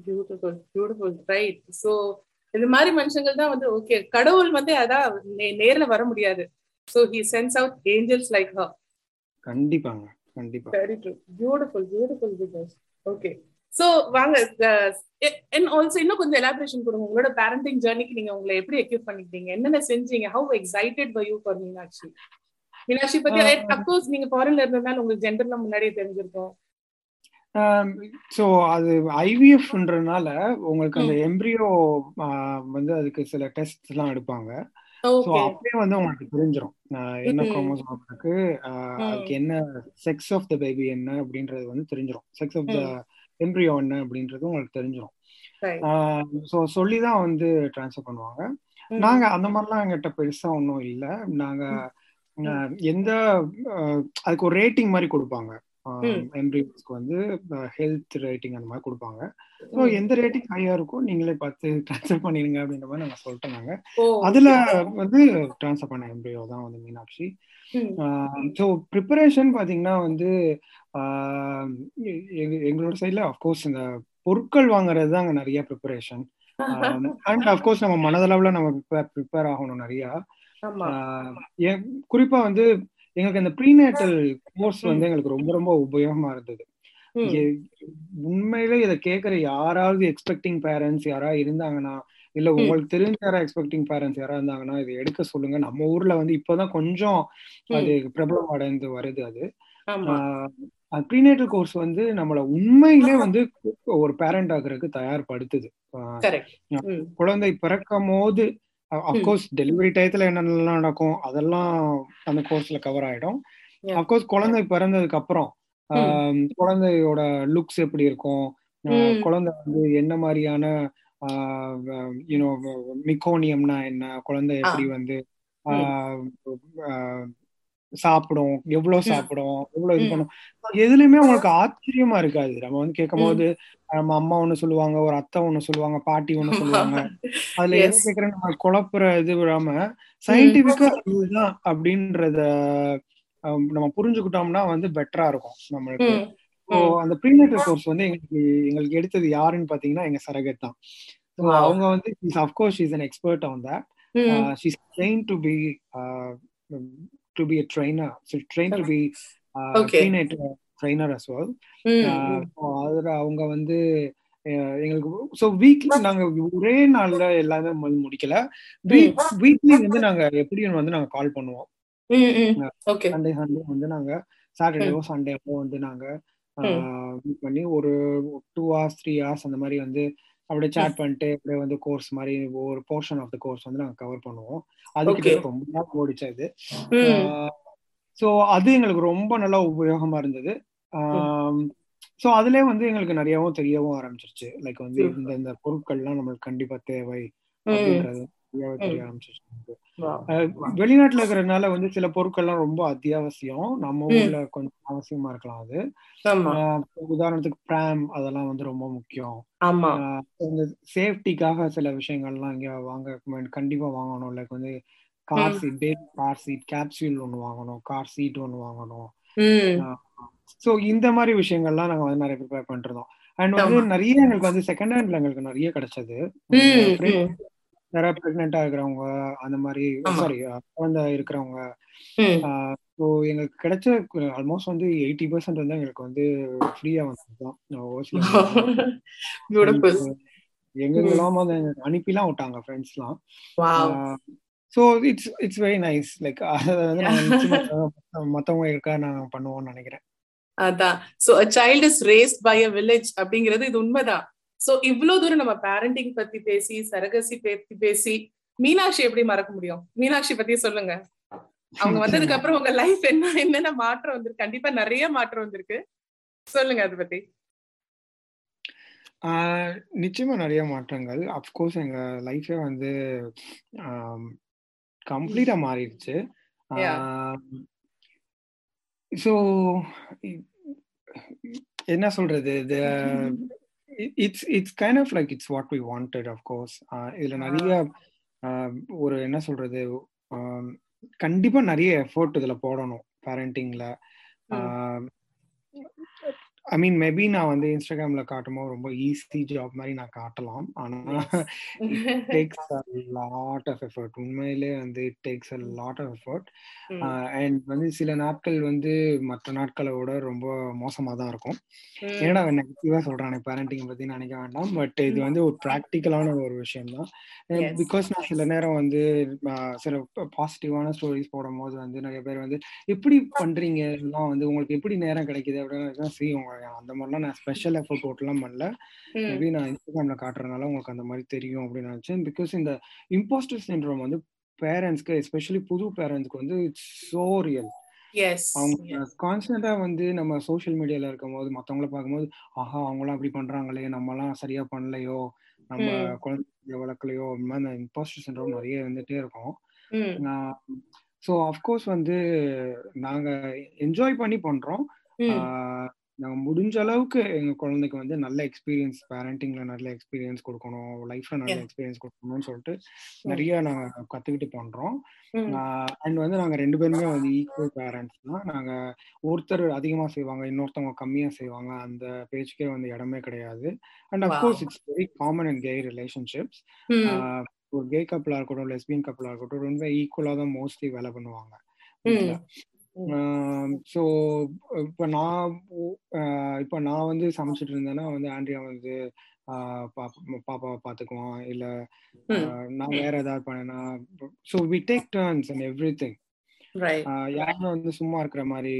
பியூட்டிஃபுல் பியூட்டிஃபுல் ரைட் சோ இந்த மாதிரி மனுஷங்கள் தான் வந்து ஓகே கடவுள் வந்து அதான் நேர்ல வர முடியாது. So he sends out angels like her கண்டிப்பாங்க கண்டிப்பா. Very true beautiful beautiful okay so வாங்க அண்ட் ஆல்சோ இன்னும் கொஞ்சம் எலாபரேஷன் கொடுங்க. உங்களோட பேரண்டிங் ஜர்னிக்கு நீங்க உங்களை எப்படி எக்யூப் பண்ணிக்கிட்டீங்க? என்னென்ன செஞ்சீங்க? How excited by you for Meenakshi? Meenakshi பத்தி அப்கோர்ஸ் நீங்க ஃபாரின்ல இருந்ததுனால உங்களுக்கு ஜெண்டர்லாம் முன்னாடியே தெரிஞ்சிருக்கும். ஸோ அது ஐவிஎஃப்ன்றனால உங்களுக்கு அந்த எம்ப்ரியோ வந்து அதுக்கு சில டெஸ்ட் எல்லாம் எடுப்பாங்க. ஸோ அப்படியே வந்து உங்களுக்கு தெரிஞ்சிடும் என்ன. குரோமோசோம் இருக்கு? அதுக்கு என்ன செக்ஸ் ஆஃப் த பேபி என்ன அப்படின்றது வந்து தெரிஞ்சிடும் செக்ஸ் ஆஃப் த எம்ப்ரியோ என்ன அப்படின்றது உங்களுக்கு தெரிஞ்சிடும். ஸோ சொல்லி தான் வந்து ட்ரான்ஸ்ஃபர் பண்ணுவாங்க. நாங்க அந்த மாதிரிலாம் எங்கிட்ட பெருசா ஒன்றும் இல்லை. நாங்க எந்த அதுக்கு ஒரு ரேட்டிங் மாதிரி கொடுப்பாங்க. ம். எம்ப்ரியோஸ்க்கு வந்து ஹெல்த் ரேட்டிங் அந்த மாதிரி கொடுப்பாங்க. ஸோ. எந்த ரேட்டிங் ஹையா இருக்கோ நீங்களே பார்த்து ட்ரான்ஸ்ஃபர் பண்ணிடுங்க அப்படின்ற மாதிரி நாங்க ஓ அதுல வந்து ட்ரான்ஸ்ஃபர் பண்ண எம்ப்ரியோ தான் வந்து மீனாட்சி. ஸோ ப்ரிப்பரேஷன் பார்த்தீங்கன்னா வந்து எங்களோட சைடில் அஃப்கோர்ஸ் இந்த பொருட்கள் வாங்குறது தான் அங்கே நிறைய ப்ரிப்பரேஷன் அண்ட் அஃப்கோர்ஸ் நம்ம மனதளவில் நம்ம ப்ரிப்பேர் ஆகணும் நிறையா. குறிப்பா வந்து எங்களுக்கு அந்த ப்ரீநேட்டல் கோர்ஸ் வந்து எங்களுக்கு ரொம்ப ரொம்ப உபயோகமா இருந்தது. உண்மையிலே இதை கேட்குற யாராவது எக்ஸ்பெக்டிங் பேரண்ட்ஸ் யாராவது இருந்தாங்கன்னா இல்ல. உங்களுக்கு தெரிஞ்ச யாராவது எக்ஸ்பெக்டிங் பேரண்ட்ஸ் யாராவது இருந்தாங்கன்னா இதை எடுக்க சொல்லுங்க. நம்ம ஊர்ல வந்து இப்போதான் கொஞ்சம் அது பிரபலம் அடைந்து வருது அது. ப்ரீநேட்டல் கோர்ஸ் வந்து நம்மள உண்மையிலே வந்து ஒரு பேரண்ட் ஆகுறதுக்கு தயார்படுத்துது. குழந்தை பிறக்கும் போது அப்கோர்ஸ் டெலிவரி டயத்துல என்னென்னலாம் நடக்கும் அதெல்லாம் அந்த கோர்ஸ்ல கவர் ஆயிடும். அப்கோர்ஸ் குழந்தை பிறந்ததுக்கு அப்புறம் குழந்தையோட லுக்ஸ் எப்படி இருக்கும். குழந்தை வந்து என்ன மாதிரியான யூனோ மிக்கோனியம்னா என்ன? குழந்தை எப்படி வந்து சாப்பிடும்? எவ்வளவு சாப்பிடும்? எவ்வளவு இது. பண்ணும்? எதுலயுமே உங்களுக்கு ஆச்சரியமா இருக்காது. நம்ம வந்து கேட்கும் போது நம்ம அம்மா ஒண்ணு சொல்லுவாங்க ஒரு அத்தை ஒண்ணு சொல்லுவாங்க பாட்டி ஒண்ணு சொல்லுவாங்க. அதுல. எது கேக்குறேன் நம்ம குழப்புற இது விடாம சயின்டிபிக்கா இதுதான் அப்படின்றத நம்ம புரிஞ்சுக்கிட்டோம்னா வந்து பெட்டரா இருக்கும் நம்மளுக்கு. ஸோ அந்த ப்ரீநேட்டல் கோர்ஸ் வந்து எங்களுக்கு எங்களுக்கு எடுத்தது யாருன்னு பாத்தீங்கன்னா எங்க சரகத் தான். அவங்க வந்து of course is an expert on that she's train to be to be a trainer train to be Okay. Trainer as well அதுல அவங்க வந்து எங்களுக்கு ஸோ வீக்லி நாங்க ஒரே நாள்ல எல்லாமே வந்து முடிக்கல. வீக்லி வந்து நாங்க எப்படியும் வந்து நாங்க கால் பண்ணுவோம். சண்டே சண்டே வந்து நாங்க சாட்டர்டேவோ சண்டேவோ வந்து நாங்க மீட் பண்ணி ஒரு டூ ஹவர்ஸ் த்ரீ ஹவர்ஸ் அந்த மாதிரி வந்து அப்படியே சாட் பண்ணிட்டு அப்படியே வந்து கோர்ஸ் மாதிரி ஒரு போர்ஷன் ஆஃப் த கோர்ஸ் வந்து நாங்க கவர் பண்ணுவோம். Okay. ரொம்ப நாள் ஓடிச்சு ஸோ அது எங்களுக்கு ரொம்ப நல்லா உபயோகமா இருந்தது. ஸோ அதுலயே வந்து எங்களுக்கு நிறையவும் தெரியவும் ஆரம்பிச்சிருச்சு. லைக் வந்து. இந்த இந்த பொருட்கள்லாம் நம்மளுக்கு கண்டிப்பா தேவை அப்படின்றது தெரிய ஆரம்பிச்சிருச்சு. வெளிநாட்டுல இருக்கிறதுனால வந்து சில பொருட்கள்லாம் ரொம்ப அத்தியாவசியம். நம்ம. ஊர்ல கொஞ்சம் அவசியமா இருக்கலாம் அது. உதாரணத்துக்கு பிராம் அதெல்லாம் வந்து ரொம்ப முக்கியம். சேஃப்டிக்காக சில விஷயங்கள்லாம் இங்க வாங்க கண்டிப்பா வாங்கணும். லைக் வந்து car. Seat baby car seat capsule ஒன்று வாங்கணும் கார் சீட் ஒன்று வாங்கணும். ஸோ இந்த மாதிரி விஷயங்கள்லாம் நாங்க வந்து நிறைய ப்ரிப்பேர் பண்ணிருந்தோம் அண்ட் வந்து. நிறைய எங்களுக்கு வந்து செகண்ட் ஹேண்ட்ல எங்களுக்கு நிறைய கிடைச்சது. நிறைய பிரெக்னெண்டா இருக்கிறவங்க அந்த மாதிரி. சாரி குழந்தை இருக்கிறவங்க. ஸோ எங்களுக்கு கிடைச்ச ஆல்மோஸ்ட் வந்து எயிட்டி பர்சன்ட் வந்து எங்களுக்கு வந்து ஃப்ரீயா வந்ததுதான். பியூட்டிஃபுல் எங்கெங்கெல்லாம் வந்து அனுப்பிலாம் விட்டாங்க ஃப்ரெண்ட்ஸ்லாம் so it's it's very nice like அதை வந்து நாங்கள் மற்றவங்க இருக்கா நான் பண்ணுவோம்னு நினைக்கிறேன். அதான். So a child is raised by a village அப்படிங்கிறது இது உண்மைதான். சோ இவ்வளவு தூரம் நம்ம பேரண்டிங் பத்தி பேசி சரகசி பத்தி பேசி மீனாட்சி எப்படி மறக்க முடியும்? மீனாட்சி பத்தி சொல்லுங்க. அவங்க வந்ததுக்கு அப்புறம் உங்க லைஃப் என்ன என்னென்ன மாற்றம் வந்திருக்கு? கண்டிப்பா நிறைய மாற்றம் வந்திருக்கு. சொல்லுங்க அதை பத்தி. நிச்சயமா நிறைய மாற்றங்கள். அப்கோர்ஸ் எங்க லைஃபே வந்து கம்ப்ளீட்டா மாறிடுச்சு. ஸோ என்ன சொல்றது? It's it's kind of like it's what we wanted of course இதுல நிறைய ஒரு என்ன சொல்றது? கண்டிப்பா நிறைய எஃபோர்ட் இதுல போடணும் பேரண்டிங்ல ஐ மீன் மேபி நான் வந்து இன்ஸ்டாகிராம்ல காட்டும்போது ரொம்ப ஈஸி ஜாப் மாதிரி நான் காட்டலாம். ஆனா takes a lot of effort உண்மையிலே வந்து takes a lot of effort and வந்து சில நாட்கள் வந்து மற்ற நாட்களை விட ரொம்ப மோசமா தான் இருக்கும். ஏன்னா நெகட்டிவா சொல்றானே? பேரண்டிங் பத்தி நினைக்க வேண்டாம். பட் இது வந்து ஒரு ப்ராக்டிக்கலான ஒரு விஷயம் தான். பிகாஸ் நான் சில நேரம் வந்து சில பாசிட்டிவான ஸ்டோரிஸ் போடும் போது வந்து நிறைய பேர் வந்து எப்படி பண்றீங்க? இதெல்லாம் வந்து உங்களுக்கு எப்படி நேரம் கிடைக்குது? அப்படின்னு சரி உங்க அந்த மாதிரிலாம் நான் ஸ்பெஷல் எஃபர்ட் போட்டுலாம் பண்ணல. மேபி நான் இன்ஸ்டாகிராம்ல காட்டுறதுனால உங்களுக்கு அந்த மாதிரி தெரியும் அப்படின்னு நினைச்சேன். பிகாஸ் இந்த இம்போஸ்டர் சிண்ட்ரோம் வந்து பேரண்ட்ஸ்க்கு எஸ்பெஷலி புது பேரண்ட்ஸ்க்கு வந்து இட்ஸ் சோ ரியல் அவங்க கான்ஸ்டன்டா வந்து நம்ம சோஷியல் மீடியால இருக்கும் போது மத்தவங்கள பார்க்கும்போது ஆஹா அவங்களாம் அப்படி பண்றாங்களே நம்ம எல்லாம் சரியா பண்ணலையோ நம்ம குழந்தை வளர்க்கலையோ அந்த மாதிரி இம்போஸ்டர் சிண்ட்ரோம் நிறைய வந்துட்டே இருக்கும். ஸோ அஃப்கோர்ஸ் வந்து நாங்க என்ஜாய் பண்ணி பண்றோம். ஆஹ் நாங்க முடிஞ்ச அளவுக்கு எங்க குழந்தைக்கு வந்து நல்ல எக்ஸ்பீரியன்ஸ் பேரண்டிங்ல நல்ல எக்ஸ்பீரியன்ஸ் கொடுக்கணும் லைஃப்ல நல்ல. எக்ஸ்பீரியன்ஸ் கொடுக்கணும்னு சொல்லிட்டு நிறைய நாங்க கத்துக்கிட்டு பண்றோம். அண்ட் வந்து நாங்க ரெண்டு பேருமே வந்து ஈக்குவல் பேரண்ட்ஸ் தான். நாங்க ஒருத்தர் அதிகமா செய்வாங்க இன்னொருத்தவங்க கம்மியா செய்வாங்க. அந்த பேச்சுக்கே வந்து இடமே கிடையாது. And. Of course it's very common and gay relationships ஒரு கே கப்பலா இருக்கட்டும் லெஸ்பியன் கப்பலா இருக்கட்டும் ரொம்ப ஈக்குவலா தான் மோஸ்ட்லி வேலை பண்ணுவாங்க வீட்ல. ஸோ இப்போ நான் இப்போ நான் வந்து சமைச்சிட்டு இருந்தேன்னா வந்து ஆண்ட்ரியா வந்து பாப்பாவை பார்த்துக்குவான் இல்லை நான் வேற ஏதாவது பண்ணேன்னா so we take turns and everything யாரும் வந்து சும்மா இருக்கிற மாதிரி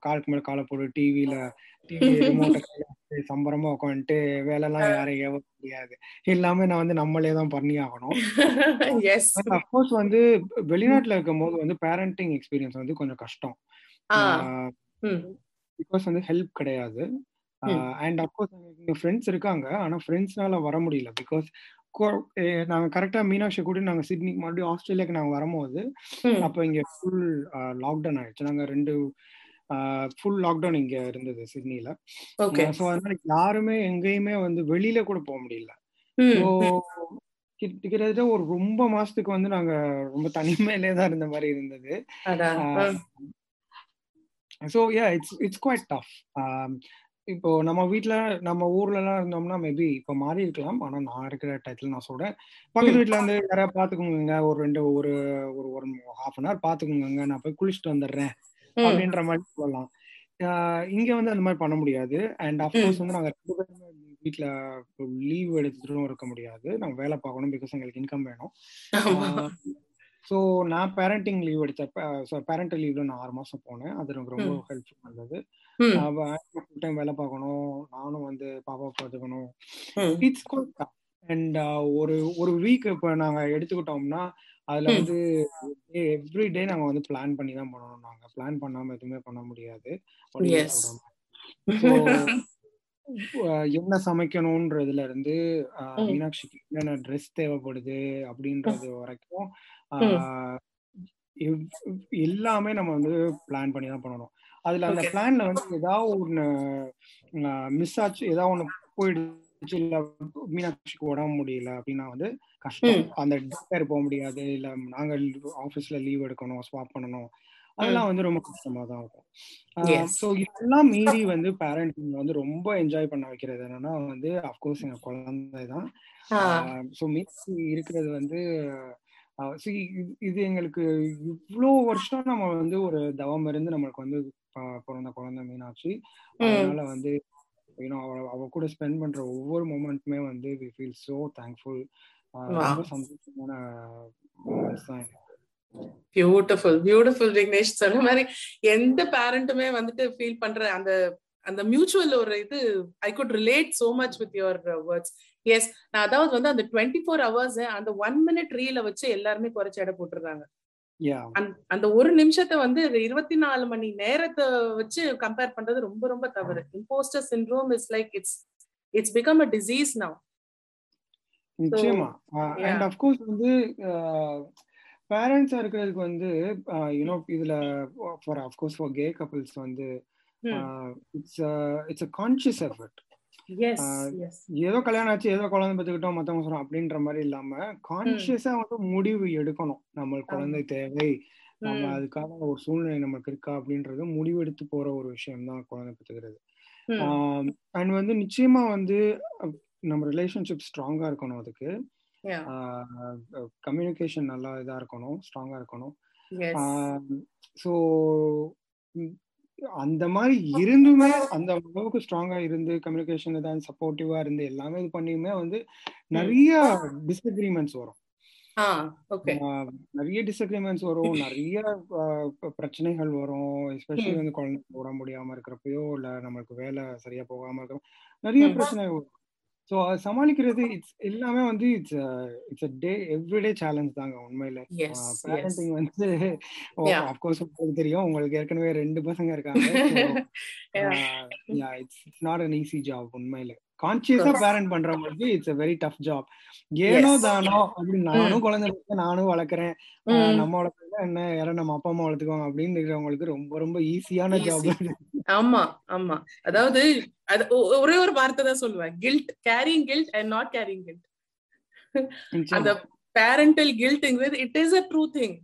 காலுக்கு மேல காலை போட்டு டிவியில டிவி ரிமோட்டை சம்பரமா உட்காந்துட்டு வேலைலாம் யாரையும் ஏவ முடியாது. எல்லாமே நான் வந்து நம்மளே தான் பண்ணி ஆகணும். எஸ் அஃப்கோர்ஸ் வந்து வெளிநாட்டுல இருக்கும் போது வந்து பேரண்டிங் எக்ஸ்பீரியன்ஸ் வந்து கொஞ்சம் கஷ்டம். பிகாஸ் வந்து ஹெல்ப் கிடையாது. அண்ட் அப்கோர்ஸ் ஃப்ரெண்ட்ஸ் இருக்காங்க. ஆனா ஃப்ரெண்ட்ஸ்னால வர முடியல. பிகாஸ் நாங்க கரெக்டா மீனாட்சி கூட நாங்க சிட்னி மறுபடியும் ஆஸ்திரேலியாக்கு நாங்க வரும்போது அப்ப இங்க ஃபுல் லாக்டவுன் ஆயிடுச்சு. நாங்க ரெண்டு ஃபுல் லாக்டவுன் இங்க இருந்தது சிட்னில. ஸோ அதனால யாருமே எங்கேயுமே வந்து வெளியில கூட போக முடியல. ஸோ கிட்டத்தட்ட ஒரு ரொம்ப மாசத்துக்கு வந்து நாங்க ரொம்ப தனிமையிலே தான் இருந்த மாதிரி இருந்தது. So yeah it's it's quite tough இப்போ நம்ம வீட்ல நம்ம ஊர்ல எல்லாம் இருந்தோம்னா மேபி இப்போ மாறி இருக்கலாம். ஆனா நான் இருக்கிற டயத்துல நான் சொல்றேன். பக்கத்து வீட்டுல வந்து யாராவது பாத்துக்கோங்க ஒரு ரெண்டு ஒரு ஒரு ஒரு ஹாஃப் அன் ஹவர் பாத்துக்கோங்க நான் போய் குளிச்சுட்டு வந்துடுறேன். அப்படின்ற மாதிரி சொல்லலாம். இங்க வந்து அந்த மாதிரி பண்ண முடியாது. அண்ட் அஃப்கோர்ஸ் வந்து நாங்க ரெண்டு பேருமே வீட்டுல லீவ் எடுத்துட்டும் இருக்க முடியாது. நாங்க வேலை பார்க்கணும் பிகாஸ் எங்களுக்கு இன்கம் வேணும். ஸோ நான் பேரண்டிங் லீவ் எடுத்தப்ப ஸோ பேரண்டல் லீவ்ல நான் ஆறு மாசம் போனேன். அது எனக்கு ரொம்ப ஹெல்ப்ஃபுல் இருந்தது ஃபுல் டைம் வேலை பார்க்கணும். நானும் வந்து பாப்பா பார்த்துக்கணும். இட்ஸ் அண்ட் ஒரு ஒரு வீக் இப்போ நாங்க எடுத்துக்கிட்டோம்னா அதுல வந்து எவ்ரி டே நாங்க வந்து பிளான் பண்ணி தான் பண்ணணும். நாங்க பிளான் பண்ணாம எதுவுமே பண்ண முடியாது. என்ன சமைக்கணும்ன்றதுல இருந்து மீனாட்சிக்கு என்னென்ன ட்ரெஸ் தேவைப்படுது அப்படின்றது வரைக்கும் எல்லாமே நம்ம வந்து பிளான் பண்ணி தான் பண்ணணும். அதுல அந்த பிளான்ல வந்து ஏதாவது ஒண்ணு மிஸ் ஆச்சு ஏதாவது ஒண்ணு போயிடுச்சு இல்ல மீனாட்சிக்கு உடம்பு முடியல அப்படின்னா வந்து கஷ்டம். அந்த டாக்டர் போக முடியாது. இல்ல நாங்க ஆபீஸ்ல லீவ் எடுக்கணும் ஸ்வாப் பண்ணணும். அதெல்லாம் வந்து ரொம்ப கஷ்டமா தான் இருக்கும். ஸோ இதெல்லாம் மீறி வந்து பேரண்டிங் வந்து ரொம்ப என்ஜாய் பண்ண வைக்கிறது என்னன்னா வந்து அஃப்கோர்ஸ் எங்க குழந்தை தான். ஸோ மீறி இருக்கிறது வந்து இது எங்களுக்கு இவ்வளோ வருஷம் நம்ம வந்து ஒரு தவம் இருந்து நம்மளுக்கு வந்து பிறந்த குழந்தை மீனாட்சி. அதனால வந்து யூனோ அவ அவ கூட ஸ்பெண்ட் பண்ற ஒவ்வொரு மூமெண்ட்டுமே வந்து வி ஃபீல் சோ தேங்க்ஃபுல் ரொம்ப சந்தோஷமான மூமெண்ட்ஸ் தான் பியூட்டிஃபுல் பியூட்டிஃபுல் விக்னேஷ் சொன்ன மாதிரி எந்த பேரண்ட்டுமே வந்துட்டு ஃபீல் பண்ற அந்த அந்த மியூச்சுவல் ஒரு இது I could relate so much with your words yes நான் அதாவது வந்து அந்த டுவெண்ட்டி ஃபோர் ஹவர்ஸ் அந்த ஒன் மினிட் ரீல வச்சு எல்லாருமே குறைச்சு எடை போட்டுருக்காங்க அந்த ஒரு நிமிஷத்தை வந்து இருபத்தி நாலு மணி நேரத்தை வச்சு கம்பேர் பண்றது ரொம்ப ரொம்ப தவறு. Impostor syndrome is like it's it's become a disease now நிச்சயமா. அண்ட் அஃப்கோர்ஸ் வந்து பேரண்ட்ஸா இருக்கிறதுக்கு வந்து யூனோ இதுல for of course for gay couples வந்து it's it's a conscious effort ஏதோ கல்யாணம் ஆச்சு ஏதோ குழந்தை பெற்றுக்கிட்டோம் மத்தவங்க சொல்றோம் அப்படின்ற மாதிரி இல்லாம கான்சியஸா வந்து முடிவு எடுக்கணும். நம்ம குழந்தை தேவை நம்ம அதுக்கான ஒரு சூழ்நிலை நமக்கு இருக்கா அப்படின்றது முடிவு எடுத்து போற ஒரு விஷயம் தான் குழந்தை பெற்றுக்கிறது. அண்ட் வந்து நிச்சயமா வந்து நம்ம ரிலேஷன்ஷிப் ஸ்ட்ராங்கா இருக்கணும் அதுக்கு. கம்யூனிகேஷன் நல்லா இதா இருக்கணும் ஸ்ட்ராங்கா இருக்கணும். ஸோ அந்த மாதிரி இருந்துமே அந்த அளவுக்கு ஸ்ட்ராங்கா இருந்து கம்யூனிகேஷன் ஏதாவது சப்போர்ட்டிவா இருந்து எல்லாமே இது பண்ணியுமே வந்து நிறைய டிஸ்அக்ரிமெண்ட்ஸ் வரும். நிறைய டிஸ்அக்ரிமெண்ட்ஸ் வரும் நிறைய பிரச்சனைகள் வரும். எஸ்பெஷலி வந்து குழந்தை போட முடியாம இருக்கிறப்பயோ இல்ல நம்மளுக்கு வேலை சரியா போகாம இருக்கிறப்ப நிறைய பிரச்சனை வரும். ஸோ அது சமாளிக்கிறது இட்ஸ் எல்லாமே வந்து it's it's day everyday challenge தாங்க உண்மையில. பேரண்டிங் வந்து அப்கோர்ஸ் உங்களுக்கு தெரியும். உங்களுக்கு ஏற்கனவே ரெண்டு பசங்க இருக்காங்க. It's not an easy job உண்மையில. கான்சியஸா பேரண்ட் பண்றவங்களுக்கு it's a very tough job ஏனோ தானோ அப்படி நானும் குழந்தை நானும் வளர்க்குறேன். நம்ம வளர்க்குறது என்ன யாரும் நம்ம அப்பா அம்மா வளர்த்துக்குவாங்க அப்படின்னு இருக்கிறவங்களுக்கு ரொம்ப ரொம்ப ஈஸியான ஜாப் ஆமா ஆமா. அதாவது அது ஒரே ஒரு வார்த்தை தான் சொல்லுவேன். Guilt caring guilt and not caring guilt அந்த parental கில்ட்ங்கிறது it is a true thing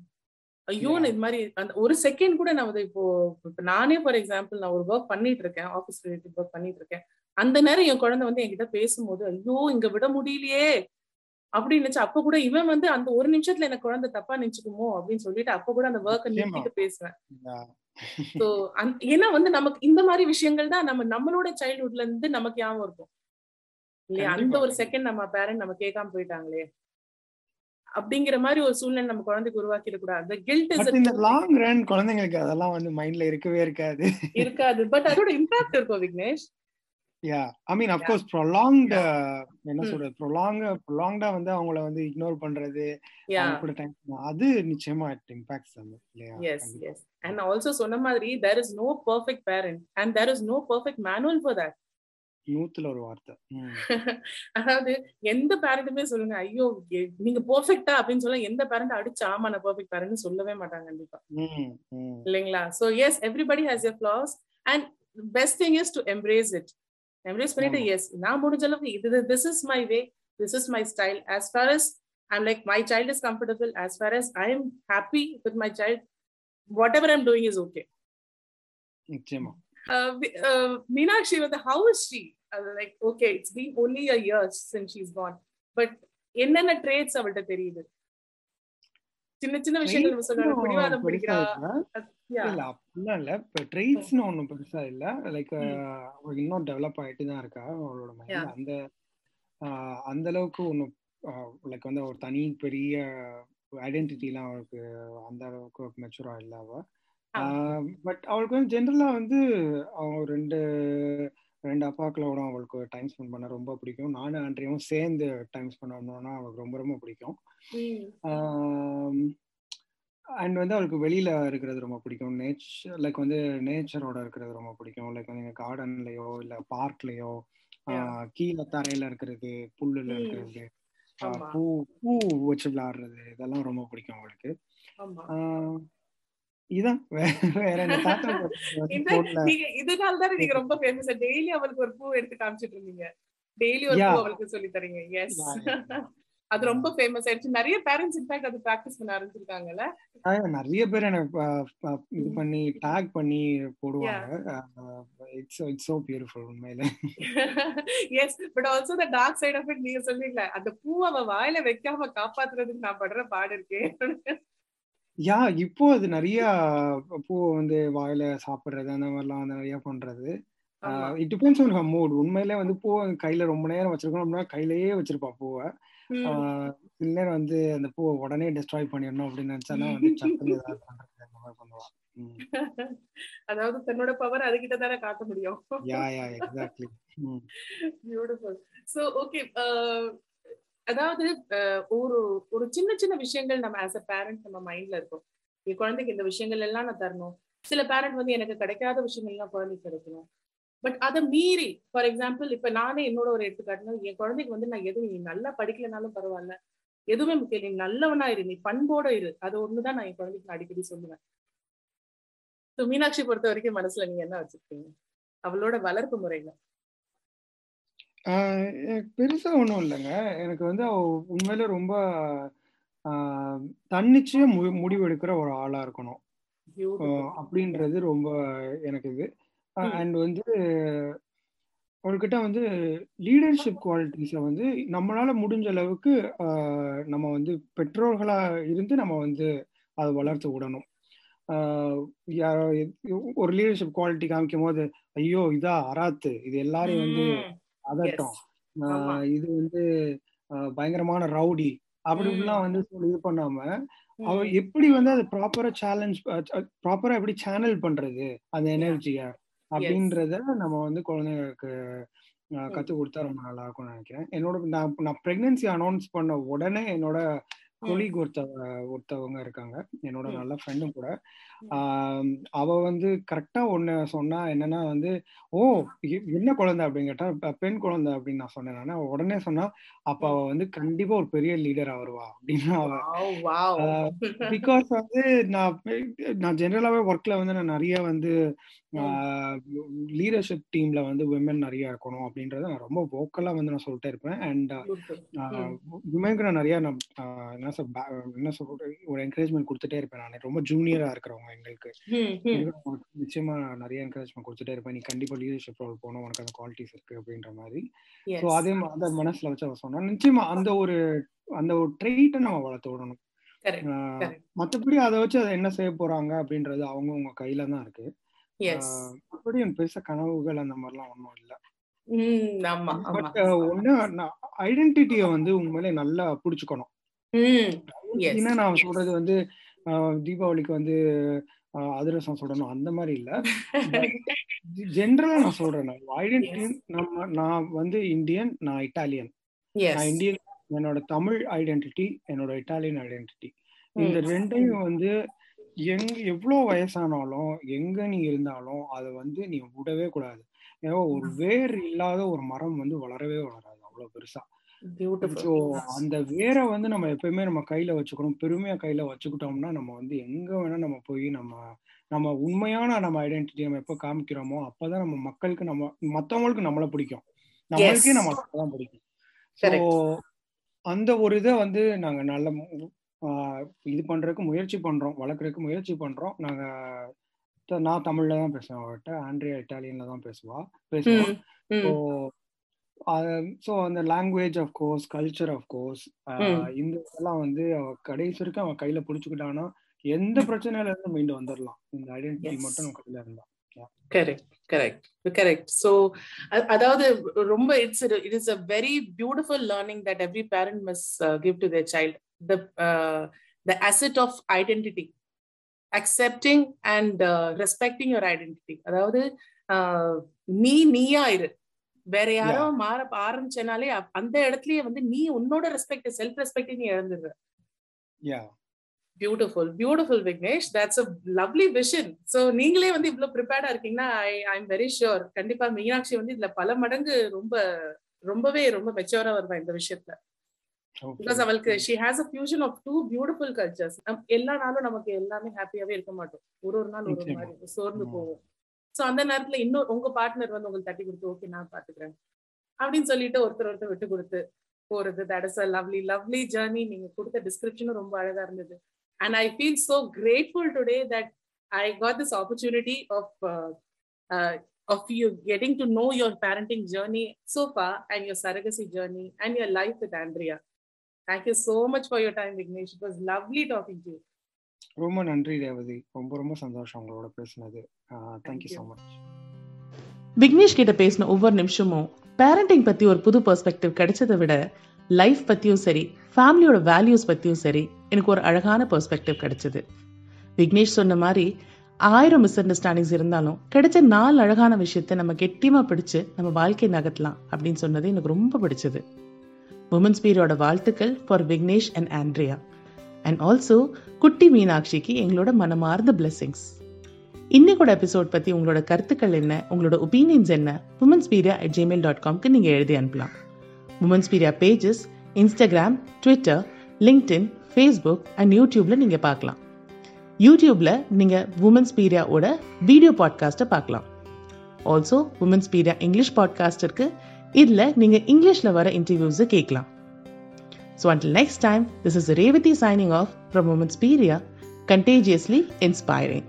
ஐயோ இது மாதிரி அந்த ஒரு செகண்ட் கூட நான் வந்து இப்போ இப்போ நானே ஃபார் எக்ஸாம்பிள் நான் ஒரு ஒர்க் பண்ணிட்டு இருக்கேன் ஆஃபீஸ் ரிலேட்டட் ஒர்க் பண்ணிட்டு இருக்கேன். அந்த நேரம் என் குழந்தை வந்து என்கிட்ட பேசும்போது ஐயோ இங்க விட முடியலையே. அப்படின்னு அப்ப கூட இவன் வந்து அந்த ஒரு நிமிஷத்துல எனக்கு குழந்தை தப்பா நினைச்சுக்குமோ அப்படின்னு சொல்லிட்டு அப்ப கூட அந்த ஒர்க்கை நிறுத்திட்டு பேசுவேன். சோ ஏன்னா வந்து நமக்கு இந்த மாதிரி விஷயங்கள் தான் நம்ம நம்மளோட சைல்ட்ஹுட்ல இருந்து நமக்கு ஞாபகம் இருக்கும். இல்லையா? அந்த ஒரு செகண்ட் நம்ம பேரண்ட் நம்ம கேட்காம போயிட்டாங்களே. அப்படிங்கிற மாதிரி ஒரு சூழ்நிலை நம்ம குழந்தைக்கு உருவாக்கிட கூடாது. கில்ட் இஸ் இந்த லாங் ரன் குழந்தைங்களுக்கு அதெல்லாம் வந்து மைண்ட்ல இருக்கவே இருக்காது. இருக்காது. பட் அதோட இம்பாக்ட் இருக்கும் Vignesh. Yeah I mean of course prolonged என்ன சொல்றது? ப்ரொலாங் ப்ரொலாங்டா வந்து அவங்கள வந்து இக்னோர் பண்றது கூட டைம் அது நிச்சயமா இட் இம்பாக்ட்ஸ் them இல்லையா? எஸ் எஸ் அண்ட் ஆல்சோ சொன்ன மாதிரி there is no perfect parent and there is no perfect manual for that நூத்துல ஒரு வார்த்தை. அதாவது எந்த பேரண்ட்டுமே சொல்லுங்க ஐயோ நீங்க பெர்ஃபெக்ட்டா அப்படின்னு சொல்ல எந்த பேரண்ட் அடிச்சு ஆமா நான் பெர்ஃபெக்ட் பேரண்ட் சொல்லவே மாட்டாங்க கண்டிப்பா. இல்லைங்களா? So yes everybody has a flaws and best thing is to embrace it embrace பண்ணிட்டு எஸ் நான் முடிஞ்ச அளவுக்கு இது this is my way this is my style as far as I'm like my child is comfortable as far as I am happy with my child whatever I'm doing is okay நிச்சயமா. மீனாட்சி வந்து how is she like okay it's been only a years since she is born but என்னென்ன traits அவள்கிட்ட தெரியுது? சின்ன சின்ன விஷயங்கள் பிடிவாதம் பிடிக்கிறா. இல்ல அப்படிலாம் இல்ல. இப்ப ட்ரெயிட்ஸ்னு ஒண்ணும் பெருசா இல்ல. லைக் இன்னும் டெவலப் ஆயிட்டு தான் இருக்கா அவளோட மைண்ட் அந்த அந்த அளவுக்கு ஒன்னும் லைக் வந்து ஒரு தனி பெரிய ஐடென்டிட்டிலாம் அவளுக்கு அந்த அளவுக்கு மெச்சூரா இல்ல அவ. பட் அவளுக்கு வந்து ஜென்ரலா வந்து அவங்க ரெண்டு ரெண்டு அப்பாக்களோட அவளுக்கு டைம் ஸ்பெண்ட் பண்ண ரொம்ப பிடிக்கும். நானும் ஆண்ட்ரியும் சேர்ந்து டைம் ஸ்பெண்ட் பண்ணோம்னா அவளுக்கு ரொம்ப ரொம்ப பிடிக்கும். அண்ட் வந்து அவளுக்கு வெளியில இருக்கிறது ரொம்ப பிடிக்கும். நேச்சர் லைக் வந்து நேச்சரோட இருக்கிறது ரொம்ப பிடிக்கும். லைக் வந்து கார்டன்லயோ இல்ல பார்க்லயோ கீழே தரையில இருக்கிறது புல்லுல இருக்கிறது பூ பூ வச்சு விளையாடுறது இதெல்லாம் ரொம்ப பிடிக்கும் அவளுக்கு. இதான். வேற என்ன தாத்தா இதனால தானே நீங்க ரொம்ப ஃபேமஸ் டெய்லி அவளுக்கு ஒரு பூ எடுத்து காமிச்சிட்டு இருந்தீங்க. டெய்லி ஒரு பூ சொல்லி தரீங்க. எஸ் அது ரொம்ப ஃபேமஸ் ஆயிடுச்சு. நிறைய பேரண்ட்ஸ் இன்ஃபேக்ட் அது பிராக்டிஸ் பண்ண ஆரம்பிச்சிருக்காங்கல்ல? நிறைய பேர் எனக்கு இது பண்ணி டாக் பண்ணி போடுவாங்க. இட்ஸ் இட்ஸ் சோ பியூட்டிஃபுல் உண்மையில. Yes but also the dark side of it நீங்க சொல்றீங்களா அந்த பூ அவ வாயில வைக்காம காப்பாத்துறதுக்கு நான் படுற பாடு இருக்கேன் யா இப்போ அது நிறைய பூ வந்து வாயில சாப்பிடுறது அந்த மாதிரிலாம் வந்து நிறைய பண்றது. It depends on her mood உண்மையிலே வந்து பூ கையில ரொம்ப நேரம் வச்சிருக்கணும் அப்படின்னா கையிலேயே வச்சிருப்பா பூவை. சில நேரம் வந்து அந்த பூவை உடனே டிஸ்ட்ராய் பண்ணிடணும் அப்படின்னு நினைச்சானா வந்து சட்டுன்னு ஏதாவது பண்றது அந்த மாதிரி பண்ணுவா அதாவது தன்னோட பவர் அதுகிட்ட தானே காட்ட முடியும். Yeah yeah exactly beautiful so okay அதாவது ஒரு ஒரு சின்ன சின்ன விஷயங்கள் நம்ம ஆஸ் அ பேரண்ட் நம்ம மைண்ட்ல இருக்கும். என் குழந்தைக்கு இந்த விஷயங்கள் எல்லாம் நான் தரணும். சில பேரண்ட் வந்து எனக்கு கிடைக்காத விஷயங்கள்லாம் குழந்தைக்கு கிடைக்கணும். பட் அதை மீறி ஃபார் எக்ஸாம்பிள் இப்ப நானே என்னோட ஒரு எடுத்துக்காட்டுனா என் குழந்தைக்கு வந்து நான் எதுவும் நீ நல்லா படிக்கலனாலும் பரவாயில்ல. எதுவுமே முக்கியம் நீ நல்லவனா இரு. நீ பண்போட இரு. அது ஒண்ணுதான் நான் என் குழந்தைக்கு நான் அடிக்கடி சொல்லுவேன். மீனாட்சி பொறுத்த வரைக்கும் மனசுல நீங்க என்ன வச்சிருக்கீங்க? அவளோட வளர்ப்பு முறையில. பெருசா ஒண்ணும் இல்லைங்க. எனக்கு வந்து அவ உண்மையில ரொம்ப ஆஹ் தன்னிச்சையா மு முடிவெடுக்கிற ஒரு ஆளா இருக்கணும். அப்படின்றது ரொம்ப எனக்கு இது. அண்ட் வந்து அவர்கிட்ட வந்து லீடர்ஷிப் குவாலிட்டிஸை வந்து நம்மளால முடிஞ்ச அளவுக்கு நம்ம வந்து பெற்றோர்களா இருந்து நம்ம வந்து அதை வளர்த்து விடணும். யாரோ ஒரு லீடர்ஷிப் குவாலிட்டி காமிக்கும் போது ஐயோ இதா அராத்து இது எல்லாரையும் வந்து. அதட்டம். இது வந்து பயங்கரமான ரவுடி. அப்படி. இப்படிலாம் வந்து இது பண்ணாம அவ. எப்படி வந்து அது ப்ராப்பரா சேலஞ்ச் ப்ராப்பரா எப்படி சேனல் பண்றது அந்த எனர்ஜிய அப்படின்றத நம்ம வந்து குழந்தைங்களுக்கு. கத்து கொடுத்தா ரொம்ப நல்லா இருக்கும்னு நினைக்கிறேன் என்னோட நான் நான் பிரெக்னன்சி அனௌன்ஸ் பண்ண உடனே என்னோட கொலீக் ஒருத்தவ ஒருத்தவங்க இருக்காங்க. என்னோட. நல்ல ஃப்ரெண்டும் கூட. அவ வந்து கரெக்டா ஒண்ணு சொன்னா என்னன்னா வந்து ஓ என்ன குழந்தை? அப்படின்னு கேட்டா "ப- பெண் குழந்தை அப்படின்னு நான் சொன்னேன் நானு. உடனே சொன்னா அப்ப அவ வந்து கண்டிப்பா ஒரு பெரிய லீடரா வருவா அப்படின்னு அவ. பிகாஸ் வந்து நான் நான் ஜென்ரலாவே ஒர்க்ல வந்து நான் நிறைய வந்து லீடர்ஷிப் டீம்ல வந்து விமன் நிறைய இருக்கணும் அப்படின்றத நான் ரொம்ப வோக்கலா வந்து நான் சொல்லிட்டே இருப்பேன். அண்ட். விமனுக்கு நான் நிறைய நான் சொல் என்ன சொல்றது ஒரு என்கரேஜ்மெண்ட் கொடுத்துட்டே இருப்பேன் நான். ரொம்ப ஜூனியரா இருக்கிறவங்க எங்களுக்கு. நிச்சயமா நிறைய என்கரேஜ்மெண்ட் கொடுத்துட்டே இருப்பேன். நீ கண்டிப்பா லீடர்ஷிப் ரோல் போகணும். உனக்கு அந்த குவாலிட்டிஸ் இருக்கு அப்படின்ற மாதிரி. ஸோ அதே அந்த மனசுல வச்சு அவ சொன்னா நிச்சயமா அந்த ஒரு அந்த ஒரு ட்ரெயிட்டை நம்ம வளர்த்து விடணும். மத்தபடி அதை வச்சு அதை என்ன செய்ய போறாங்க அப்படின்றது அவங்க உங்க கையில தான் இருக்கு. மத்தபடி எனக்கு பெருசா கனவுகள் அந்த மாதிரிலாம் ஒன்றும் இல்லை. ஐடென்டிட்டியை வந்து உண்மையிலே நல்லா புடிச்சுக்கணும். என்ன நான் சொல்றது வந்து தீபாவளிக்கு வந்து அதிரசம் சுடணும் அந்த மாதிரி இல்ல. ஜென்ரலா நான் சொல்றேன் ஐடென்டிட்டி நம்ம நான் வந்து இந்தியன் நான் இட்டாலியன். நான் இந்தியன் என்னோட தமிழ் ஐடென்டிட்டி என்னோட இட்டாலியன் ஐடென்டிட்டி இந்த. ரெண்டையும் வந்து எங் எவ்வளோ வயசானாலும் எங்க நீ இருந்தாலும் அதை வந்து நீ விடவே கூடாது. ஏன்னா ஒரு வேர் இல்லாத ஒரு மரம் வந்து வளரவே வளராது அவ்வளவு பெருசா. அந்த வேரை வந்து நம்ம எப்பயுமே நம்ம கையில வச்சுக்கணும். பெருமையா கையில வச்சுக்கிட்டோம்னா நம்ம வந்து எங்க வேணா நம்ம போய் நம்ம நம்ம உண்மையான நம்ம ஐடென்டிட்டி நம்ம எப்போ காமிக்கிறோமோ அப்பதான் நம்ம மக்களுக்கு நம்ம மத்தவங்களுக்கு நம்மள பிடிக்கும். நம்மளுக்கே நம்ம தான் பிடிக்கும். ஸோ. அந்த ஒரு இதை வந்து நாங்க நல்ல இது பண்றதுக்கு முயற்சி பண்றோம். வளர்க்குறதுக்கு முயற்சி பண்றோம். நாங்க நான் தமிழ்ல தான் பேசுவேன் அவர்கிட்ட ஆண்ட்ரியா இட்டாலியன்ல தான் பேசுவா பேசுவோம் ஸோ. ஸோ அந்த language of course culture of course. இந்த இதெல்லாம் வந்து அவ கடைசி வரைக்கும் அவன் கையில பிடிச்சுக்கிட்டானா எந்த பிரச்சனையில இருந்து மீண்டு வந்துடலாம் இந்த ஐடென்டிட்டி. மட்டும் நம்ம கையில இருந்தா. கரெக்ட் கரெக்ட் கரெக்ட் ஸோ அதாவது ரொம்ப it's it is a very beautiful learning that every parent must give to their child the the asset of identity accepting and respecting your identity அதாவது uh, நீ நீயா இரு. வேற யாரோ மாற ஆரம்பிச்சனாலே அந்த இடத்துலயே வந்து நீ உன்னோட ரெஸ்பெக்ட் செல்ஃப் ரெஸ்பெக்ட் நீ இழந்துடுற beautiful beautiful Vignesh that's a lovely vision so நீங்களே வந்து இவ்வளவு ப்ரிப்பேர்டா இருக்கீங்கன்னா I I am very sure கண்டிப்பா மீனாட்சி வந்து இதுல பல மடங்கு ரொம்ப ரொம்பவே ரொம்ப மெச்சூரா வருவா இந்த விஷயத்துல. பிகாஸ் அவளுக்கு she has a fusion of two beautiful cultures எல்லா நாளும் நமக்கு எல்லாமே ஹாப்பியாவே இருக்க மாட்டோம். ஒரு ஒரு நாள் ஒரு. மாதிரி சோர்ந்து ம். போவோம். சோ அந்த நேரத்துல இன்னும் உங்க பார்ட்னர் வந்து உங்களுக்கு தட்டி கொடுத்து ஓகே நான் பாத்துக்கிறேன். அப்படின்னு சொல்லிட்டு ஒருத்தர் ஒருத்தர் விட்டு கொடுத்து போறது. That is a lovely lovely journey நீங்க கொடுத்த டிஸ்கிரிப்ஷனும் ரொம்ப அழகா இருந்தது. And I feel so grateful today that I got this opportunity of of you getting to know your parenting journey so far and your surrogacy journey and your life with Andrea thank you so much for your time Vignesh it was lovely talking to ரொம்ப நன்றி ரேவதி. ரொம்ப ரொம்ப சந்தோஷம் உங்களோட பேசுனது. Thank you you. So much Vignesh கிட்ட பேசின ஒவ்வொரு நிமிஷமும் பேரண்டிங் பத்தி ஒரு புது பெர்ஸ்பெக்டிவ் கிடைச்சதை விட லைஃப் பத்தியும் சரி ஃபேமிலியோட வேல்யூஸ் பத்தியும் சரி எனக்கு ஒரு அழகான பெர்ஸ்பெக்டிவ் கிடைச்சது. விக்னேஷ் சொன்ன மாதிரி ஆயிரம் மிஸ் அண்டர்ஸ்டாண்டிங்ஸ் இருந்தாலும் கிடைச்ச நாலு அழகான விஷயத்த நம்ம கெட்டியமா பிடிச்சு நம்ம வாழ்க்கை நகர்த்தலாம் அப்படின்னு சொன்னது எனக்கு ரொம்ப பிடிச்சது. உமன்ஸ் பீரியோட வாழ்த்துக்கள் for Vignesh and Andrea and also குட்டி மீனாட்சிக்கு எங்களோட மனமார்ந்த பிளெஸிங்ஸ் இன்னைக்கோட எபிசோட் பத்தி உங்களோட கருத்துக்கள் என்ன? உங்களோட ஒப்பீனியன்ஸ் என்ன? உமன்ஸ் பீரியா அட் ஜிமெயில் டாட் காம்க்கு நீங்க எழுதி அனுப்பலாம். Women's பீரியா pages Instagram Twitter LinkedIn Facebook and யூடியூப்ல நீங்க பார்க்கலாம். யூடியூப்ல நீங்க உமன்ஸ் பீரியாவோட வீடியோ பாட்காஸ்ட்டை பார்க்கலாம். ஆல்சோ உமன்ஸ் பீரியா இங்கிலீஷ் பாட்காஸ்ட் இருக்கு. இதில் நீங்க இங்கிலீஷ்ல வர இன்டர்வியூஸ் கேட்கலாம். So until next time this is Revathi signing off from women's பீரியா contagiously inspiring